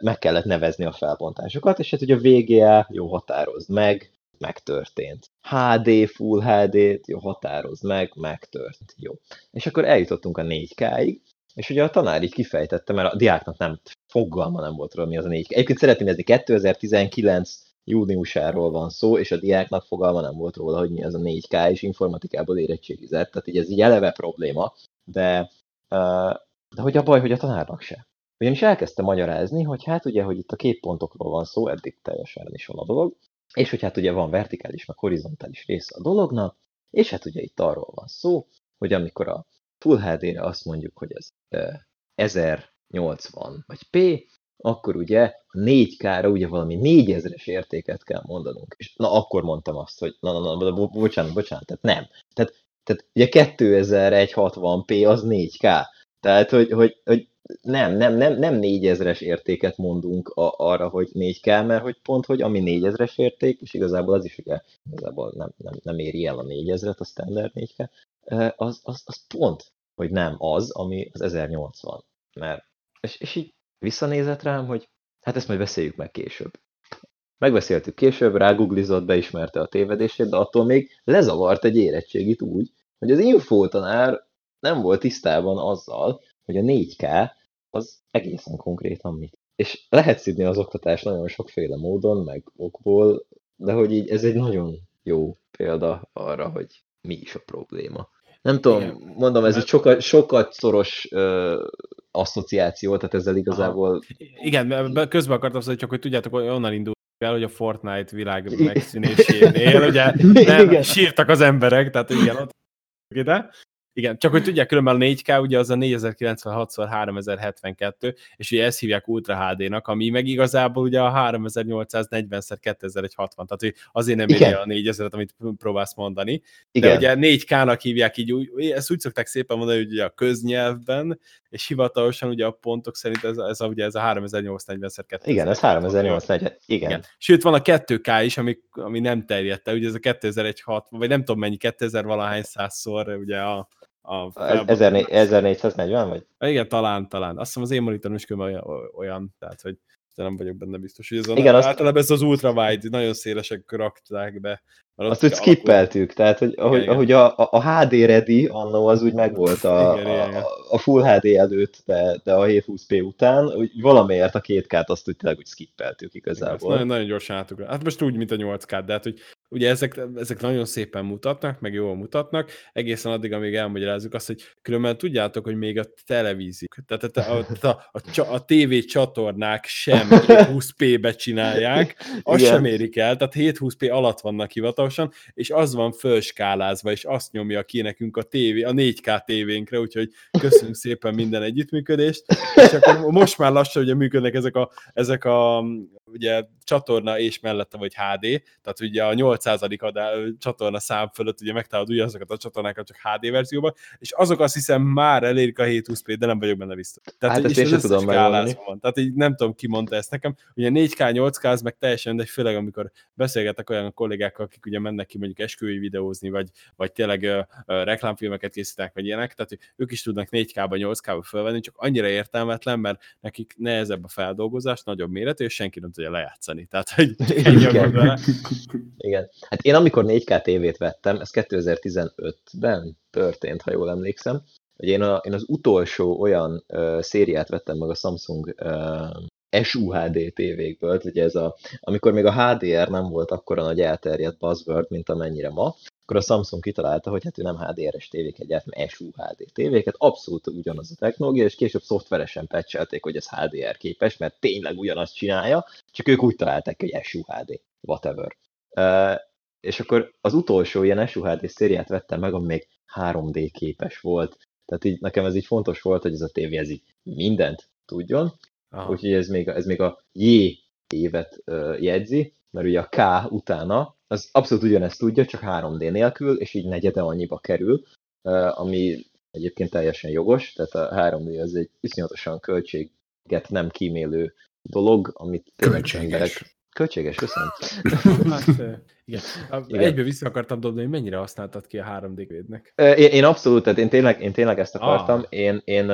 meg kellett nevezni a felbontásokat, és hát ugye a VGA, jó, határozd meg, megtörtént. HD, Full HD-t, jó, határozd meg, megtörtént, jó. És akkor eljutottunk a 4K-ig, és ugye a tanár így kifejtette, mert a diáknak nem fogalma nem volt róla, mi az a 4K. Egyébként szeretném nézni, 2019 júniusáról van szó, és a diáknak fogalma nem volt róla, hogy mi az a 4K, és informatikából érettségizett, tehát így ez így eleve probléma, de, de hogy a baj, hogy a tanárnak se. Ugyanis elkezdte magyarázni, hogy hát ugye, hogy itt a két pontokról van szó, eddig teljesen is van a dolog, és hogy hát ugye van vertikális, meg horizontális része a dolognak, és hát ugye itt arról van szó, hogy amikor a Full HD-re azt mondjuk, hogy ez ö, 1080 vagy P, akkor ugye a 4K-ra ugye valami 4000-es értéket kell mondanunk. És na akkor mondtam azt, hogy na, na, na, bo- bocsánat, bocsánat, tehát nem. Tehát, tehát ugye 2160p az 4K. Tehát, hogy, hogy, hogy nem, nem, nem, nem 4000-es értéket mondunk a, arra, hogy 4K, mert hogy pont, hogy ami 4000-es érték, és igazából az is ugye igazából nem, nem, nem éri el a 4000-et, a standard 4K, eh, az, az, az pont, hogy nem az, ami az 1080. Mert, és, és így visszanézett rám, hogy hát ezt majd beszéljük meg később. Megbeszéltük később, ráguglizott, beismerte a tévedését, de attól még lezavart egy érettségit úgy, hogy az infótanár nem volt tisztában azzal, hogy a 4K az egészen konkrétan mit. És lehet szidni az oktatást nagyon sokféle módon, meg okból, de hogy így ez egy nagyon jó példa arra, hogy mi is a probléma. Nem tudom, Igen. mondom, ez Mert- egy sokat, sokat szoros ö, asszociáció, tehát ezzel igazából Igen, mert be- közben akartam szóval, csak hogy tudjátok, hogy onnan indult el, hogy a Fortnite világ megszűnésénél, ugye *laughs* nem, Igen. sírtak az emberek, tehát igen, ott ide. Igen, csak hogy tudják, különben a 4K ugye az a 4096x3072, és ugye ezt hívják Ultra HD-nak, ami meg igazából ugye a 3840x2160, tehát hogy azért nem éri a 4000-et, amit próbálsz mondani. De igen. ugye 4K-nak hívják így, ezt úgy szokták szépen mondani, hogy ugye a köznyelvben, és hivatalosan ugye a pontok szerint ez, ez a, ugye ez a 3840x2. Igen, ez 3840. Igen. Igen. Sőt, van a 2K is, ami, ami nem terjedt el, ugye ez a 2006, vagy nem tudom mennyi, 2000 valahány százszor, ugye a, a 1400 1440 vagy? Igen, talán, talán. Azt hiszem az én monitorom is olyan, olyan tehát hogy de nem vagyok benne biztos, hogy ez a, Igen, azt- általában ez az ultrawide, nagyon szélesek rakták be. Azt úgy alakul- skippeltük, tehát hogy ahogy, igen. ahogy a, a, a HD ready annó az úgy megvolt a, Igen, igen, igen. a, a Full HD előtt, de, de a 720p után, úgy valamiért a 2K-t azt úgy tényleg úgy skippeltük Igen, igazából. nagyon, nagyon gyorsan átugrál. Hát most úgy, mint a 8K, de hát, hogy ugye ezek, ezek nagyon szépen mutatnak, meg jól mutatnak, egészen addig, amíg elmagyarázzuk azt, hogy különben tudjátok, hogy még a televíziók, tehát a, a, a, a, a, TV csatornák sem *laughs* 20p-be csinálják, azt Igen. sem érik el, tehát 720p alatt vannak hivatalosan, és az van fölskálázva, és azt nyomja ki nekünk a TV, a 4K tévénkre, úgyhogy köszönjük szépen minden együttműködést, és akkor most már lassan ugye működnek ezek a, ezek a ugye csatorna és mellette vagy HD, tehát ugye a 800. Adá, csatorna szám fölött ugye megtalálod ugyanazokat a csatornákat csak HD verzióban, és azok azt hiszem már elérik a 720p, de nem vagyok benne biztos. Tehát, Hát és sem az tudom van. Tehát így nem tudom, ki mondta ezt nekem. Ugye 4K, 8K, az meg teljesen mindegy, főleg amikor beszélgetek olyan kollégákkal, akik ugye mennek ki mondjuk esküvői videózni, vagy, vagy tényleg ö, ö, reklámfilmeket készítenek, vagy ilyenek, tehát ők is tudnak 4K-ba, 8K-ba fölvenni, csak annyira értelmetlen, mert nekik nehezebb a feldolgozás, nagyobb méretű, és senki nem tudja lejátszani. Tehát, hogy *laughs* ennyi. Igen. *laughs* Hát én amikor 4K tévét vettem, ez 2015-ben történt, ha jól emlékszem, hogy én, a, én az utolsó olyan ö, szériát vettem meg a Samsung ö, SUHD tévékből, ugye ez a, amikor még a HDR nem volt akkora nagy elterjedt buzzword, mint amennyire ma, akkor a Samsung kitalálta, hogy hát ő nem HDR-es tévéket gyárt, hanem SUHD tévéket, abszolút ugyanaz a technológia, és később szoftveresen patchelték, hogy ez HDR képes, mert tényleg ugyanazt csinálja, csak ők úgy találták, hogy SUHD, whatever. És akkor az utolsó ilyen SUHD szériát vettem meg, ami még 3D képes volt. Tehát így nekem ez így fontos volt, hogy ez a tévé ez így mindent tudjon, Aha. úgyhogy ez még, ez még a J évet uh, jegyzi, mert ugye a K utána, az abszolút ugyanezt tudja, csak 3D nélkül, és így negyede annyiba kerül, uh, ami egyébként teljesen jogos, tehát a 3D az egy iszonyatosan költséget nem kímélő dolog, amit Költséges. Költséges, köszönöm. *laughs* Hát, igen. Igen. Egyből vissza akartam dobni, hogy mennyire használtad ki a 3D védnek. Ö, Én, én abszolút, tehát én tényleg, én tényleg ezt akartam. Ah. Én, én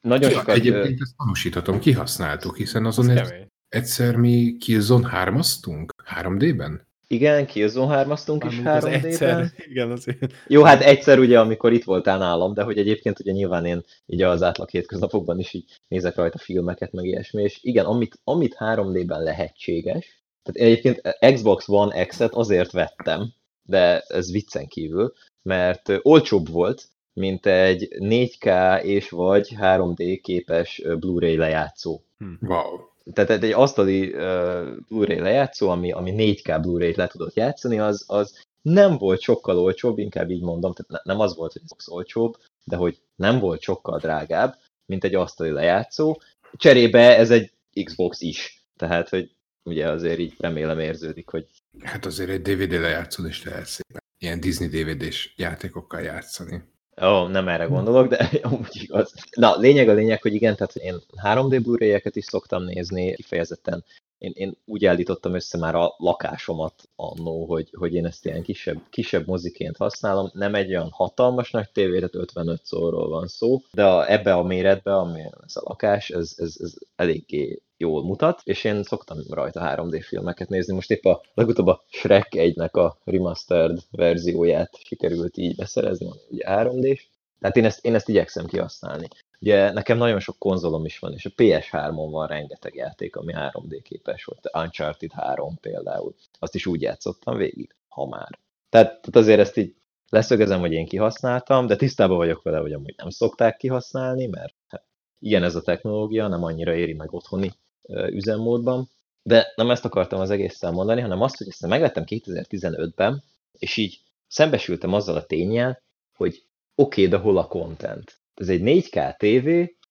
nagyon Ja, sokat... egyébként ezt tanúsíthatom, kihasználtuk, hiszen Az azon kemény. egyszer mi Killzone 3-aztunk 3D-ben? Igen, Killzone 3 is Mármint az 3D-ben. egyszer, *laughs* igen, azért. Jó, hát egyszer ugye, amikor itt voltál nálam, de hogy egyébként ugye nyilván én így az átlag hétköznapokban is így nézek rajta filmeket, meg ilyesmi, és igen, amit, amit 3D-ben lehetséges, tehát egyébként Xbox One X-et azért vettem, de ez viccen kívül, mert olcsóbb volt, mint egy 4K és vagy 3D képes Blu-ray lejátszó. Wow. Tehát egy asztali uh, Blu-ray lejátszó, ami, ami 4K Blu-ray-t le tudott játszani, az, az nem volt sokkal olcsóbb, inkább így mondom, tehát ne- nem az volt, hogy ez olcsóbb, de hogy nem volt sokkal drágább, mint egy asztali lejátszó. Cserébe ez egy Xbox is. Tehát, hogy ugye azért így remélem érződik, hogy Hát azért egy DVD lejátszod, és lehet szépen ilyen Disney DVD-s játékokkal játszani. Ó, nem erre gondolok, de *laughs* úgy igaz. Na, lényeg a lényeg, hogy igen, tehát én 3D blu is szoktam nézni, kifejezetten én, én úgy állítottam össze már a lakásomat annó, hogy, hogy én ezt ilyen kisebb, kisebb moziként használom. Nem egy olyan hatalmas nagy tévére, 55 szóról van szó, de a, ebbe a méretbe, ami ez a lakás, ez, ez, ez eléggé jól mutat, és én szoktam rajta 3D filmeket nézni. Most épp a legutóbb a Shrek 1-nek a remastered verzióját sikerült így beszerezni, ugye 3D-s. Tehát én ezt, én ezt igyekszem kihasználni. Ugye nekem nagyon sok konzolom is van, és a PS3-on van rengeteg játék, ami 3D képes volt. Uncharted 3 például. Azt is úgy játszottam végig, ha már. Tehát, tehát azért ezt így leszögezem, hogy én kihasználtam, de tisztában vagyok vele, hogy amúgy nem szokták kihasználni, mert hát, ilyen ez a technológia, nem annyira éri meg otthoni üzemmódban. De nem ezt akartam az egésszel mondani, hanem azt, hogy ezt megvettem 2015-ben, és így szembesültem azzal a tényel, hogy oké, okay, de hol a content? ez egy 4K TV,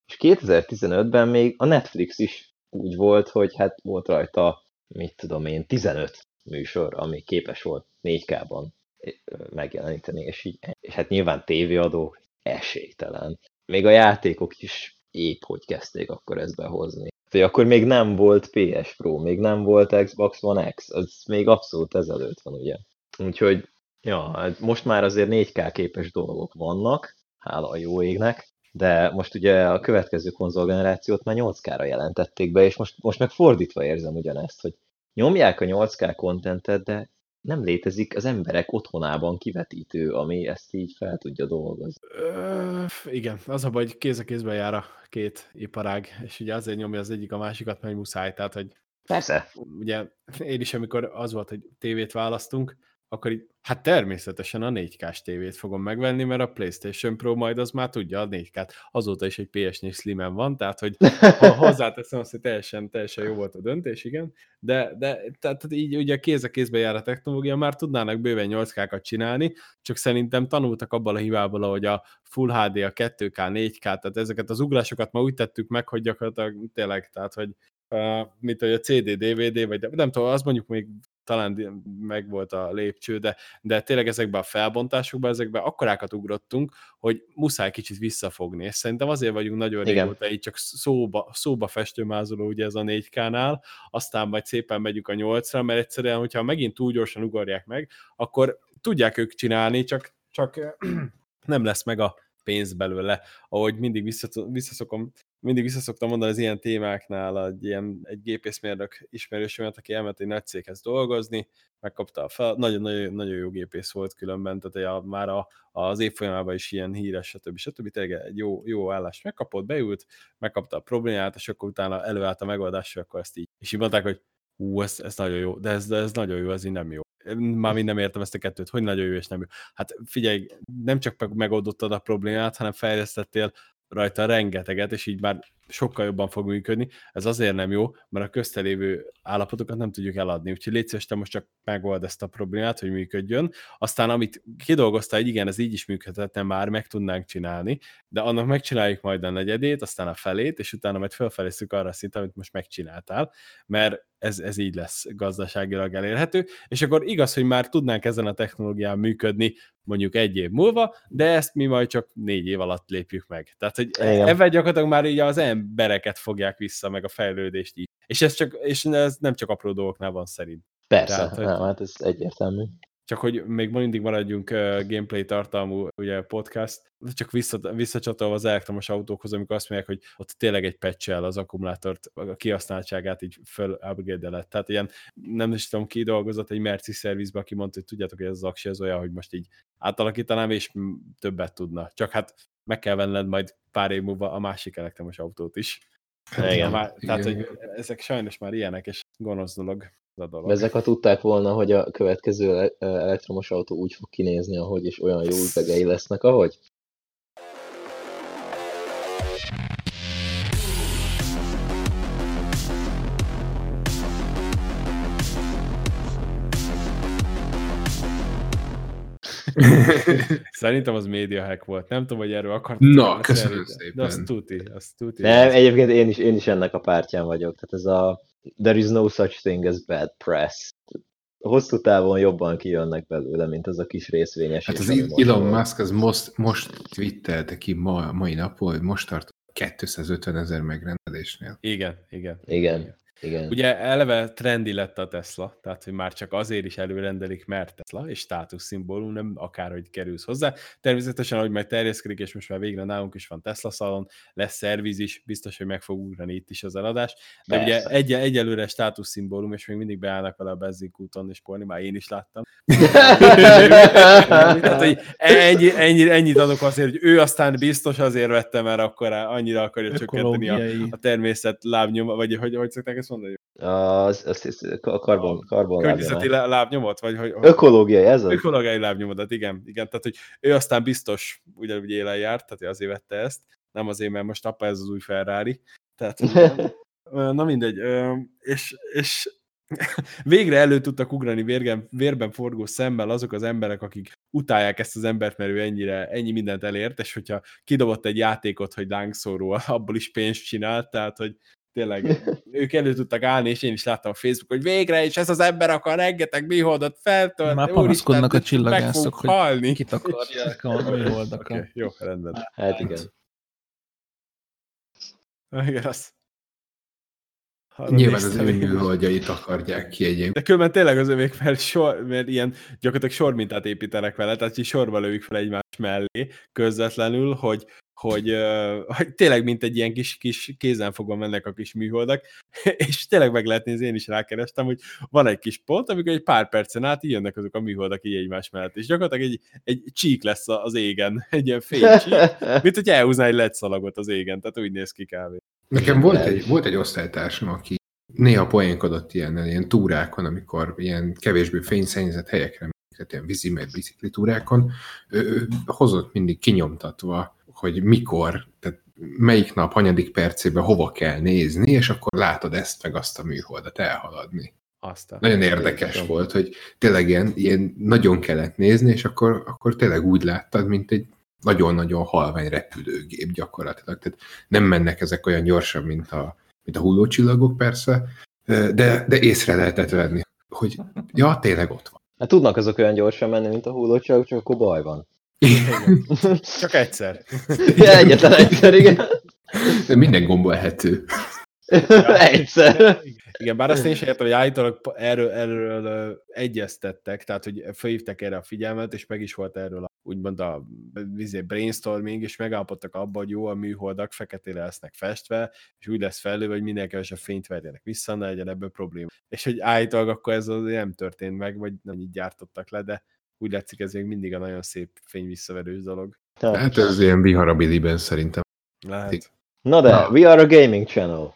és 2015-ben még a Netflix is úgy volt, hogy hát volt rajta, mit tudom én, 15 műsor, ami képes volt 4K-ban megjeleníteni, és, így, és hát nyilván tévéadó esélytelen. Még a játékok is épp hogy kezdték akkor ezt behozni. Akkor még nem volt PS Pro, még nem volt Xbox One X, az még abszolút ezelőtt van, ugye. Úgyhogy, ja, hát most már azért 4K képes dolgok vannak, hála a jó égnek, de most ugye a következő konzolgenerációt már 8K-ra jelentették be, és most, most meg fordítva érzem ugyanezt, hogy nyomják a 8K kontentet, de nem létezik az emberek otthonában kivetítő, ami ezt így fel tudja dolgozni. Ö, igen, az a baj, hogy kéz a kézben jár a két iparág, és ugye azért nyomja az egyik a másikat, mert muszáj, tehát hogy Persze. Ugye én is, amikor az volt, hogy tévét választunk, akkor így, hát természetesen a 4K-s tévét fogom megvenni, mert a PlayStation Pro majd az már tudja a 4K-t. Azóta is egy PS4 Slim-en van, tehát hogy ha *laughs* hozzáteszem azt, hogy teljesen, teljesen jó volt a döntés, igen. De, de tehát így ugye kéz a kézbe jár a technológia, már tudnának bőven 8K-kat csinálni, csak szerintem tanultak abban a hibából, hogy a Full HD, a 2K, 4K, tehát ezeket az ugrásokat ma úgy tettük meg, hogy gyakorlatilag tényleg, tehát hogy uh, mint hogy a CD, DVD, vagy nem tudom, az mondjuk még talán meg volt a lépcső, de, de tényleg ezekben a felbontásokban, ezekben akkorákat ugrottunk, hogy muszáj kicsit visszafogni, és szerintem azért vagyunk nagyon Igen. régóta így csak szóba, szóba festőmázoló ugye ez a 4K-nál, aztán majd szépen megyünk a 8-ra, mert egyszerűen, hogyha megint túl gyorsan ugorják meg, akkor tudják ők csinálni, csak, csak *clears throat* nem lesz meg a pénz belőle, ahogy mindig visszaszokom mindig visszaszoktam mondani az ilyen témáknál egy, ilyen, egy gépészmérnök ismerősömet, aki elment egy nagy céghez dolgozni, megkapta a fel, nagyon-nagyon nagyon jó gépész volt különben, tehát a, már a, az évfolyamában is ilyen híres, stb. stb. Tényleg egy jó, jó állást megkapott, beült, megkapta a problémát, és akkor utána előállt a megoldásra, akkor ezt így. És így mondták, hogy hú, ez, ez nagyon jó, de ez, de ez nagyon jó, ez így nem jó. Már mind nem értem ezt a kettőt, hogy nagyon jó és nem jó. Hát figyelj, nem csak megoldottad a problémát, hanem fejlesztettél rajta rengeteget, és így már sokkal jobban fog működni. Ez azért nem jó, mert a köztelévő állapotokat nem tudjuk eladni. Úgyhogy légy szíves, te most csak megold ezt a problémát, hogy működjön. Aztán amit kidolgozta, hogy igen, ez így is működhetne, már meg tudnánk csinálni, de annak megcsináljuk majd a negyedét, aztán a felét, és utána majd felfelezzük arra a szinten, amit most megcsináltál, mert ez, ez így lesz gazdaságilag elérhető, és akkor igaz, hogy már tudnánk ezen a technológián működni mondjuk egy év múlva, de ezt mi majd csak négy év alatt lépjük meg. Tehát, hogy ebben gyakorlatilag már így az embereket fogják vissza, meg a fejlődést így. És ez, csak, és ez nem csak apró dolgoknál van szerint. Persze, Tehát, hogy... nem, hát ez egyértelmű. Csak hogy még mindig maradjunk uh, gameplay tartalmú ugye, podcast, csak vissza, visszacsatolva az elektromos autókhoz, amikor azt mondják, hogy ott tényleg egy patch az akkumulátort, a kihasználtságát így föl upgrade Tehát ilyen, nem is tudom, ki dolgozott egy Merci szervizbe, aki mondta, hogy tudjátok, hogy ez az aksi az olyan, hogy most így átalakítanám, és többet tudna. Csak hát meg kell venned majd pár év múlva a másik elektromos autót is. Igen. Már, tehát, hogy ezek sajnos már ilyenek, és gonosz dolog a dolog. Ezek ha tudták volna, hogy a következő elektromos autó úgy fog kinézni, ahogy, és olyan jó üvegei lesznek, ahogy? *laughs* Szerintem az média hack volt. Nem tudom, hogy erről akartam Na, köszönöm De azt szépen. tuti, azt tuti. Nem, egyébként én is, én is ennek a pártján vagyok. Tehát ez a there is no such thing as bad press. Hosszú távon jobban kijönnek belőle, mint az a kis részvényes. Hát az Elon Musk az most, most twittelte ki ma, mai napon, hogy most tart 250 ezer megrendelésnél. Igen, igen. Igen, igen. Ugye eleve trendi lett a Tesla, tehát hogy már csak azért is előrendelik, mert Tesla, és státuszszimbólum, nem akárhogy kerülsz hozzá. Természetesen, ahogy majd terjeszkedik, és most már végre nálunk is van Tesla szalon, lesz szerviz is, biztos, hogy meg fog ugrani itt is az eladás. De ugye Persze. egy, egyelőre státuszszimbólum, és még mindig beállnak vele a benzinkúton és polni, már én is láttam. *laughs* Tehát, hogy ennyi, ennyi, ennyit adok azért, hogy ő aztán biztos azért vette, mert akkor annyira akarja csökkenteni a, a természet lábnyoma, vagy hogy, hogy szokták ezt mondani? Az, az, az, a karbon, karbon Környezeti lábnyomát. lá- lábnyomot, vagy hogy... Ökológiai, ez az? Ökológiai lábnyomodat, igen, igen. Tehát, hogy ő aztán biztos ugyanúgy élen járt, tehát azért vette ezt. Nem azért, mert most apa ez az új Ferrari. Tehát, na mindegy. És, és *laughs* végre elő tudtak ugrani vérgen, vérben forgó szemmel azok az emberek, akik utálják ezt az embert, mert ő ennyire, ennyi mindent elért, és hogyha kidobott egy játékot, hogy lángszóró, abból is pénzt csinált, tehát, hogy tényleg ők elő tudtak állni, és én is láttam a Facebook, hogy végre, és ez az ember akar rengeteg műholdat feltöltni. Már panaszkodnak a csillagászok, hogy halni. kit akarják a műholdakat. Oké, jó, rendben. Hát igen. Igen, az. Arra Nyilván az ő műholdjait akarják ki egyébként. De különben tényleg az övék fel sor, mert ilyen gyakorlatilag sormintát építenek vele, tehát így sorba lövik fel egymás mellé közvetlenül, hogy, hogy, hogy tényleg mint egy ilyen kis, kis kézenfogva mennek a kis műholdak, *laughs* és tényleg meg lehet nézni, én is rákerestem, hogy van egy kis pont, amikor egy pár percen át így jönnek azok a műholdak így egymás mellett, és gyakorlatilag egy, egy csík lesz az égen, *laughs* egy ilyen fénycsík, *laughs* mint hogy elhúzná egy LED szalagot az égen, tehát úgy néz ki kávé. Nekem volt egy, volt egy osztálytársam, aki néha poénkodott ilyen, ilyen túrákon, amikor ilyen kevésbé fényszennyezett helyekre tehát ilyen vízi meg bicikli túrákon, ő, ő hozott mindig kinyomtatva, hogy mikor, tehát melyik nap, hanyadik percében hova kell nézni, és akkor látod ezt meg azt a műholdat elhaladni. Aztán. Nagyon érdekes volt, hogy tényleg ilyen, ilyen nagyon kellett nézni, és akkor, akkor tényleg úgy láttad, mint egy nagyon-nagyon halvány repülőgép gyakorlatilag. Tehát nem mennek ezek olyan gyorsan, mint a, mint a hullócsillagok persze, de, de észre lehetett venni, hogy ja, tényleg ott van. Hát tudnak azok olyan gyorsan menni, mint a hullócsillagok, csak akkor baj van. Csak egyszer. *laughs* Ja, egyetlen egyszer, igen. De minden gomba ehető. *laughs* egyszer. Igen, bár azt én sem értem, hogy állítólag erről, erről egyeztettek, tehát hogy felhívták erre a figyelmet, és meg is volt erről a, úgymond a vizé, brainstorming, és megállapodtak abba, hogy jó, a műholdak feketére lesznek festve, és úgy lesz felőve, hogy minél kevesebb fényt verjenek vissza, ne legyen ebből probléma. És hogy állítólag akkor ez azért nem történt meg, vagy nem így gyártottak le, de úgy látszik, ez még mindig a nagyon szép fényvisszaverős dolog. Hát ez ilyen viharabiliben szerintem. Lehet. Na de, Na. we are a gaming channel.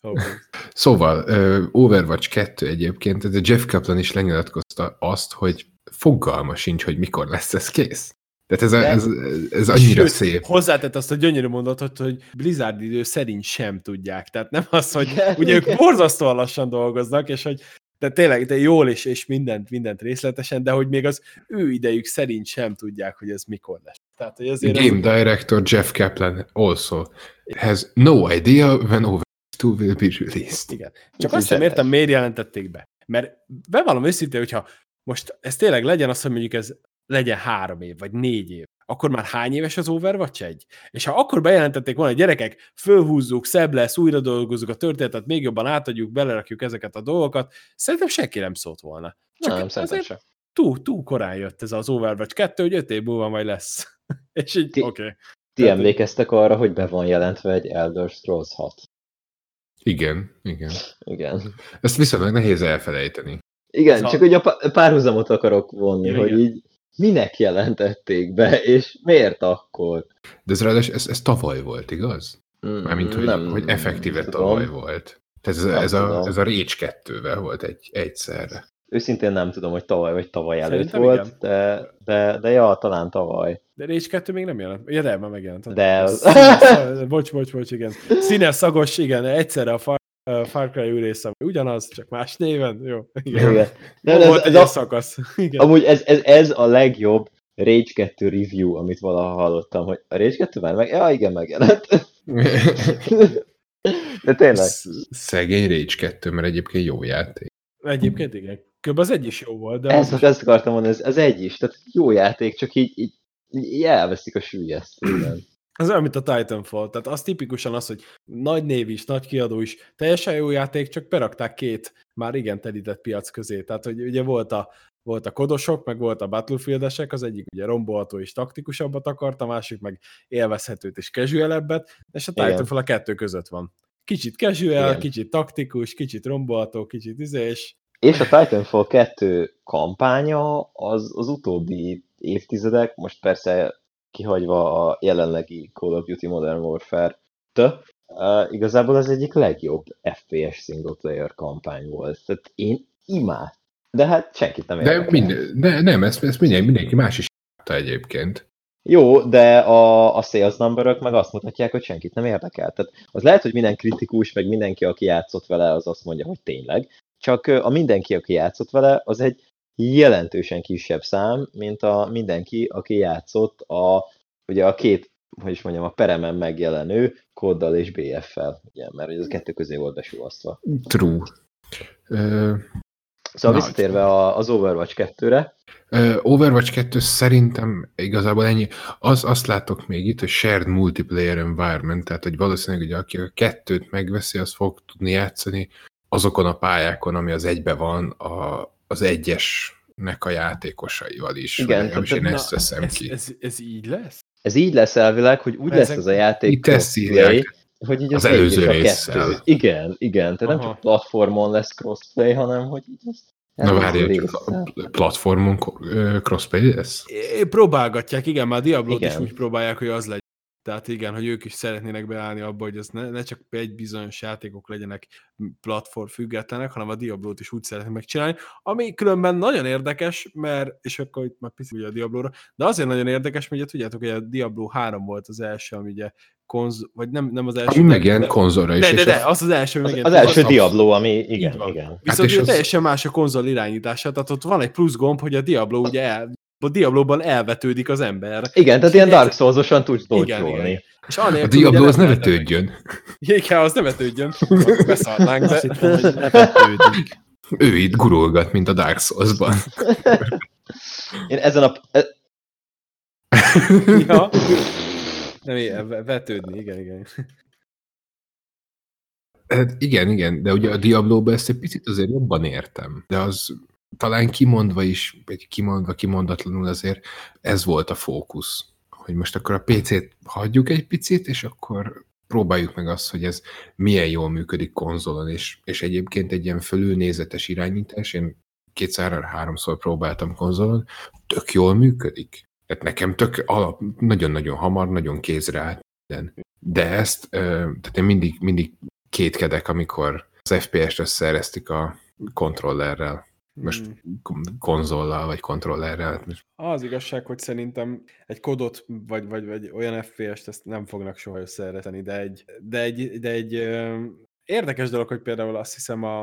Hopefully. *laughs* Szóval, Overwatch 2 egyébként, ez a Jeff Kaplan is lenyilatkozta azt, hogy fogalma sincs, hogy mikor lesz ez kész. Tehát ez, a, ez, ez annyira Sőt, szép. Hozzátett azt a gyönyörű mondatot, hogy Blizzard idő szerint sem tudják. Tehát nem az, hogy Igen, *laughs* ugye ők igen. borzasztóan lassan dolgoznak, és hogy de tényleg, de jól és, és mindent, mindent részletesen, de hogy még az ő idejük szerint sem tudják, hogy ez mikor lesz. Tehát, hogy azért Game director Jeff Kaplan also has no idea when Overwatch 2 will be released. Igen. Csak azt nem értem, miért jelentették be. Mert bevallom őszintén, hogyha most ez tényleg legyen az, hogy mondjuk ez legyen három év, vagy négy év, akkor már hány éves az Overwatch egy? És ha akkor bejelentették volna, hogy gyerekek, fölhúzzuk, szebb lesz, újra dolgozzuk a történetet, még jobban átadjuk, belerakjuk ezeket a dolgokat, szerintem senki nem szólt volna. Csak Nem, szerintem azért sem. túl, túl korán jött ez az Overwatch 2, hogy öt év múlva majd lesz. *laughs* És így, Ti- oké. Okay. Ti emlékeztek arra, hogy be van jelentve egy Elder Scrolls 6? Igen, igen. Igen. Ezt viszonylag nehéz elfelejteni. Igen, Szóval- csak hogy a pá- párhuzamot akarok vonni, Igen, hogy igen. így minek jelentették be, és miért akkor? De ez ráadásul ez, ez tavaly volt, igaz? Mm, Mármint, hogy, nem hogy effektíve tudom. tavaly volt. Tehát ez, Nem ez, a, tudom. ez a Rage 2-vel volt egy, egyszerre. Őszintén nem tudom, hogy tavaly vagy tavaly előtt Szerintem volt, igen. de, de, de ja, talán tavaly. De Rage 2 még nem jelent. Ja, de már megjelent. De az- Színes, bocs, bocs, bocs, igen. Színes, szagos, igen, egyszerre a far uh, Far Cry új része ugyanaz, csak más néven, jó. Igen. Igen. Nem, ez- volt ez egy a- szakasz. *laughs* Igen. Amúgy ez, ez, ez a legjobb Rage 2 review, amit valaha hallottam, hogy a Rage 2 már meg, ja igen, megjelent. *laughs* De tényleg. Szegény Rage 2, mert egyébként jó játék. Egyébként igen. Kb. az egy is jó volt, de Ez, ezt akartam mondani, ez, ez egy is, tehát jó játék, csak így, így, így elveszik a süllyeszt. Az olyan, mint a Titanfall. Tehát az tipikusan az, hogy nagy név is, nagy kiadó is, teljesen jó játék, csak berakták két már igen telített piac közé. Tehát, hogy ugye volt a, volt a kodosok, meg volt a Battlefieldesek, az egyik ugye rombolható és taktikusabbat akart, a másik meg élvezhetőt és casualebbet, és a. Titanfall a kettő között van. Kicsit casual, Igen. kicsit taktikus, kicsit rombolható, kicsit izé, és És a Titanfall 2 kampánya az, az utóbbi évtizedek, most persze kihagyva a jelenlegi Call of Duty Modern Warfare-t, uh, igazából az egyik legjobb FPS single player kampány volt. Tehát én imád. De hát senkit nem De, érdekel. minden, de nem, ezt, ezt mindenki, mindenki más is egyébként. Jó, de a, a sales numberök meg azt mutatják, hogy senkit nem érdekel. Tehát az lehet, hogy minden kritikus, meg mindenki, aki játszott vele, az azt mondja, hogy tényleg. Csak a mindenki, aki játszott vele, az egy jelentősen kisebb szám, mint a mindenki, aki játszott a, ugye a két, hogy is mondjam, a peremen megjelenő kóddal és BF-fel, ugye, mert ez a kettő közé volt besúvasztva. True. Ö, Szóval Na, visszatérve a- az Overwatch 2-re, Ö, Overwatch 2 szerintem igazából ennyi. Az, azt látok még itt, hogy shared multiplayer environment, tehát hogy valószínűleg, hogy aki a kettőt megveszi, az fog tudni játszani azokon a pályákon, ami az egybe van a, az egyesnek a játékosaival is. Igen, Legalábbis én ezt veszem ez, ki. ez, ez így lesz? ez így lesz elvileg, hogy úgy Ezek- lesz ez a játék ezt írják. hogy így Az az, előző résszel. kettő. Igen, igen, tehát nem csak platformon lesz crossplay, hanem hogy így az Na várjál, csak a platformon crossplay lesz? É, próbálgatják, igen, már Diablo-t is Igen. úgy próbálják, hogy az legyen. Tehát igen, hogy ők is szeretnének beállni abba, hogy ez ne, ne csak egy bizonyos játékok legyenek platform függetlenek, hanem a Diablo-t is úgy szeretnék megcsinálni, ami különben nagyon érdekes, mert, és akkor itt már picit ugye a Diablo-ra, de azért nagyon érdekes, mert ugye tudjátok, hogy a Diablo 3 volt az első, ami ugye konz, vagy nem, nem az első. Ami megjelent konzolra is. De, de, de, az az első, ami Az, megjelent az első konzolra. Diablo, ami igen, igen. Viszont Hát ugye az- teljesen más a konzol irányítása, tehát ott van egy plusz gomb, hogy a Diablo ugye el, a Diablo-ban elvetődik az ember. Igen, tehát ilyen Dark Souls-osan tudsz dodge-olni. És A anélkül Diablo ugye az nem ne vetődjön. *laughs* Igen, az ne vetődjön. *laughs* Beszarnánk, de... hittem. Ő itt gurulgat, mint a Dark Souls-ban. *laughs* Én ezen a... e- Ja. Nem, igen, ve- vetődni, igen, igen. Hát igen, igen, de ugye a Diablo-ban ezt egy picit azért jobban értem. De az talán kimondva is, vagy kimondva, kimondatlanul azért ez volt a fókusz. Hogy most akkor a PC-t hagyjuk egy picit, és akkor próbáljuk meg azt, hogy ez milyen jól működik konzolon, és, és egyébként egy ilyen fölülnézetes irányítás, én kétszer-háromszor próbáltam konzolon, tök jól működik. Tehát nekem tök alap, nagyon-nagyon hamar, nagyon kézre állt minden. De ezt, tehát én mindig, mindig kétkedek, amikor az FPS-t összeeresztik a kontrollerrel. Most Mm. kon- konzollal, vagy kontrollerrel. Most Az igazság, hogy szerintem egy kodot, vagy, vagy, vagy olyan FPS-t ezt nem fognak soha összeereteni, de egy, de egy, de egy ö, érdekes dolog, hogy például azt hiszem a,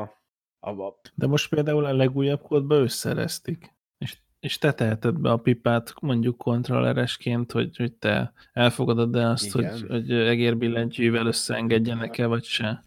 a, a De most például a legújabb kódba összereztik. És, és te teheted be a pipát mondjuk kontrolleresként, hogy, hogy te elfogadod-e azt, hogy, Igen. hogy egérbillentyűvel összeengedjenek el, vagy se.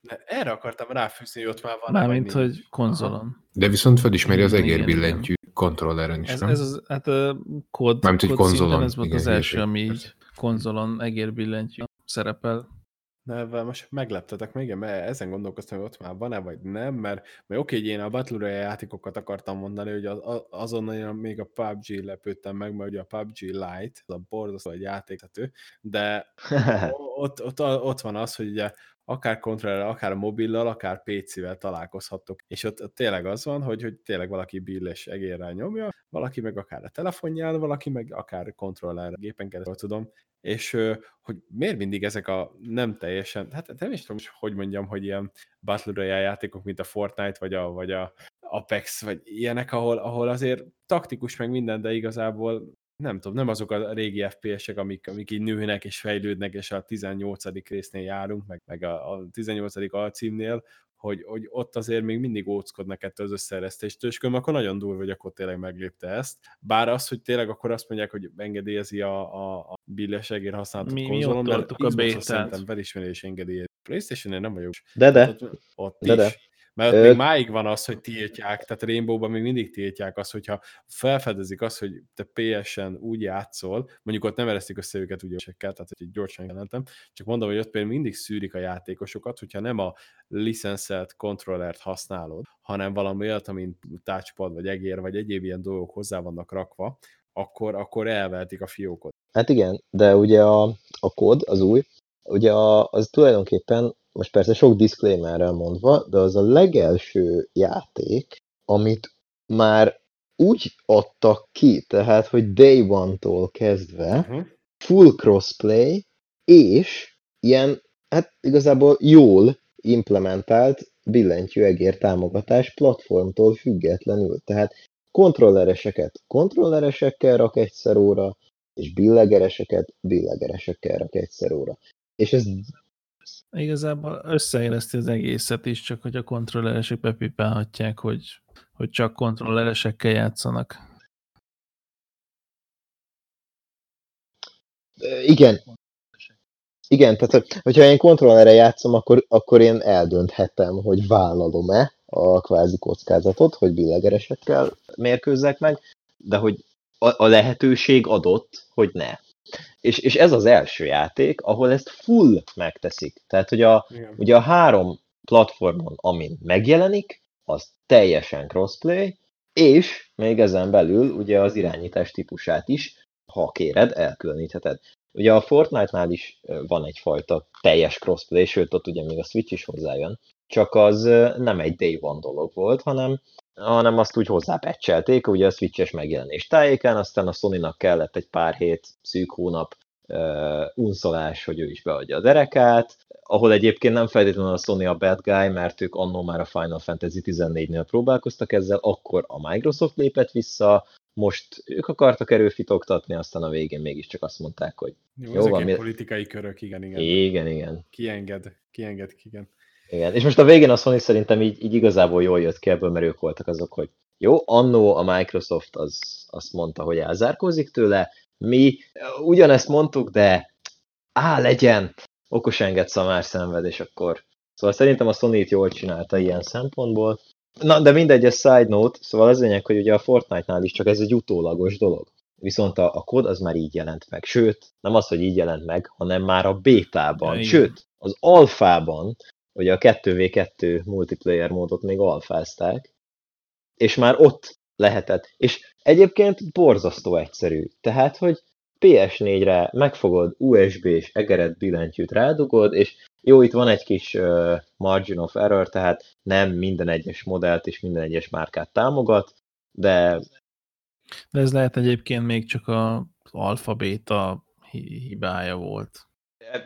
De erre akartam ráfűzni, hogy ott már van. Mármint, hogy konzolon. De viszont felismeri az Igen, igen, egérbillentyű kontrolleren is, Ez, nem? ez az, hát a kód, Mármint, hogy konzolon, ez volt igen, az első, hülyeség, ami így konzolon egérbillentyű szerepel. Ne, vel most megleptetek még, igen, mert ezen gondolkoztam, hogy ott már van-e, vagy nem, mert, mert oké, hogy én a Battle Royale játékokat akartam mondani, hogy az, az- azonnal még a PUBG lepődtem meg, mert ugye a PUBG Lite, az a borzasztó egy játékhető, de *laughs* ott, ott, ott van az, hogy ugye akár kontrollerrel, akár mobillal, akár PC-vel találkozhattok. És ott, tényleg az van, hogy, hogy tényleg valaki billes egérrel nyomja, valaki meg akár a telefonján, valaki meg akár kontrollerrel, gépen keresztül tudom. És hogy miért mindig ezek a nem teljesen, hát nem is tudom, hogy mondjam, hogy ilyen Battle Royale játékok, mint a Fortnite, vagy a, vagy a Apex, vagy ilyenek, ahol, ahol azért taktikus meg minden, de igazából nem tudom, nem azok a régi FPS-ek, amik, amik így nőnek és fejlődnek, és a 18. résznél járunk, meg, meg a, a 18. alcímnél, hogy, hogy ott azért még mindig óckodnak ettől az összeeresztéstől, és akkor nagyon durva, hogy akkor tényleg meglépte ezt. Bár az, hogy tényleg akkor azt mondják, hogy engedélyezi a, a, a billesegér használatot Mi- mi konzolon, ott mert a bétát. szerintem felismerés engedélyezi. Playstation-en nem vagyok. De, de. Ott, ott De, is. de. Mert ott Ö- még máig van az, hogy tiltják, tehát Rainbow-ban még mindig tiltják azt, hogyha felfedezik azt, hogy te PS-en úgy játszol, mondjuk ott nem eresztik össze őket ugye esekkel, tehát hogy gyorsan jelentem, csak mondom, hogy ott például mindig szűrik a játékosokat, hogyha nem a licenszelt kontrollert használod, hanem valami olyat, mint touchpad, vagy egér, vagy egyéb ilyen dolgok hozzá vannak rakva, akkor, akkor elvehetik a fiókot. Hát igen, de ugye a, a kód, az új, ugye a, az tulajdonképpen, most persze sok disclaimerrel mondva, de az a legelső játék, amit már úgy adtak ki, tehát, hogy day one-tól kezdve Uh-huh. full crossplay, és ilyen, hát igazából jól implementált billentyűegér támogatás platformtól függetlenül. Tehát kontrollereseket kontrolleresekkel rak egyszer óra, és billegereseket billegeresekkel rak egyszer óra. És ez Igazából összeérezti az egészet is, csak hogy a kontrolleresek bepipálhatják, hogy, hogy csak kontrolleresekkel játszanak. Igen. Igen, tehát hogy- hogyha én kontrollerre játszom, akkor, akkor én eldönthetem, hogy vállalom-e a kvázi kockázatot, hogy billegeresekkel mérkőzzek meg, de hogy a, a lehetőség adott, hogy ne. És, és ez az első játék, ahol ezt full megteszik. Tehát, hogy a, Igen. ugye a három platformon, amin megjelenik, az teljesen crossplay, és még ezen belül ugye az irányítás típusát is, ha kéred, elkülönítheted. Ugye a Fortnite-nál is van egyfajta teljes crossplay, sőt ott ugye még a Switch is hozzájön, csak az nem egy day one dolog volt, hanem, hanem azt úgy hozzápecselték, ugye a Switches megjelenés tájékán, aztán a Sony-nak kellett egy pár hét, szűk hónap uh, unszolás, hogy ő is beadja a derekát, ahol egyébként nem feltétlenül a Sony a bad guy, mert ők annó már a Final Fantasy 14-nél próbálkoztak ezzel, akkor a Microsoft lépett vissza, most ők akartak erőfitoktatni, aztán a végén mégiscsak azt mondták, hogy Jó, Jó van, mi- politikai körök, igen, igen. igen, igen. Kienged, kienged, igen. Igen, és most a végén a Sony szerintem így, így igazából jól jött ki ebből, mert ők voltak azok, hogy jó, annó a Microsoft az, azt mondta, hogy elzárkózik tőle, mi ugyanezt mondtuk, de á, legyen, okos enged szamár szenved, és akkor... Szóval szerintem a sony jól csinálta ilyen szempontból. Na, de mindegy, ez side note, szóval az lényeg, hogy ugye a Fortnite-nál is csak ez egy utólagos dolog. Viszont a, a kód az már így jelent meg. Sőt, nem az, hogy így jelent meg, hanem már a bétában. Ja. Sőt, az alfában, ugye a 2v2 multiplayer módot még alfázták, és már ott lehetett. És egyébként borzasztó egyszerű. Tehát, hogy PS4-re megfogod USB-s egeret billentyűt rádugod, és jó, itt van egy kis uh, margin of error, tehát nem minden egyes modellt és minden egyes márkát támogat, de De ez lehet egyébként még csak az alfa-béta hi- hibája volt.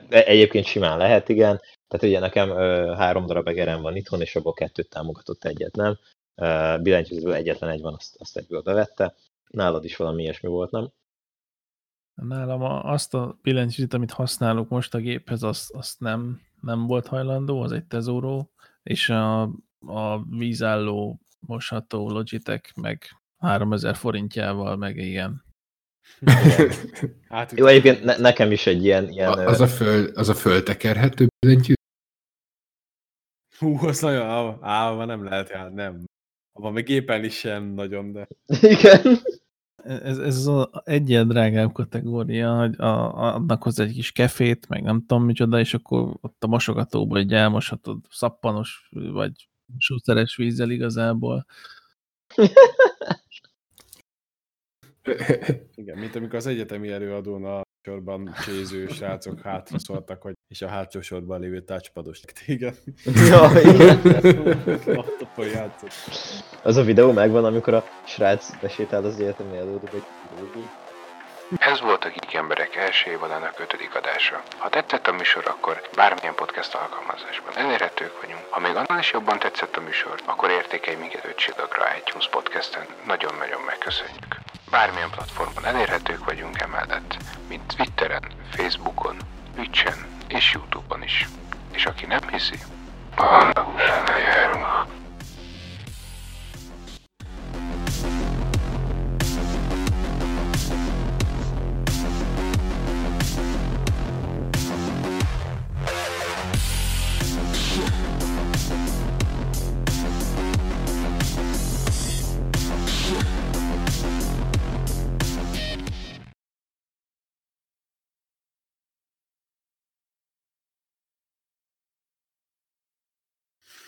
egyébként simán lehet, igen. Tehát ugye nekem uh, három darab egerem van itthon, és abból kettőt támogatott, egyet nem. Billentyűzből egyetlen egy van, azt, azt egyből bevette. Nálad is valami ilyesmi volt, nem? Nálam a, azt a billentyűt, amit használok most a géphez, azt, azt nem, nem volt hajlandó, az egy tezóró, és a, a vízálló mosható Logitech meg 3000 forintjával, meg igen. *laughs* Hát, Jó, egyébként ne, nekem is egy ilyen... ilyen A, az, a föl, az a föltekerhető billentyű? Hú, az nagyon á- állva nem lehet, hát nem. Abban még gépen is sem nagyon, de... Igen. Ez, ez az egyel drágább kategória, hogy a, adnak hozzá egy kis kefét, meg nem tudom micsoda, és akkor ott a mosogatóba egy elmoshatod szappanos, vagy sószeres vízzel igazából. *laughs* Igen, mint amikor az egyetemi előadón a sorban cséző srácok hátra szóltak, hogy és a hátsó sorban lévő touchpados téged. Ja, igen. Az a videó megvan, amikor a srác besétál az egyetemi előadóba egy. Ez volt a Geek Emberek első évadának ötödik adása. Ha tetszett a műsor, akkor bármilyen podcast alkalmazásban elérhetők vagyunk. Ha még annál is jobban tetszett a műsor, akkor értékelj minket öt csillagra iTunes podcasten. Nagyon-nagyon megköszönjük. Bármilyen platformon elérhetők vagyunk emellett, mint Twitteren, Facebookon, Twitchen és Youtube-on is. És aki nem hiszi, utána járunk.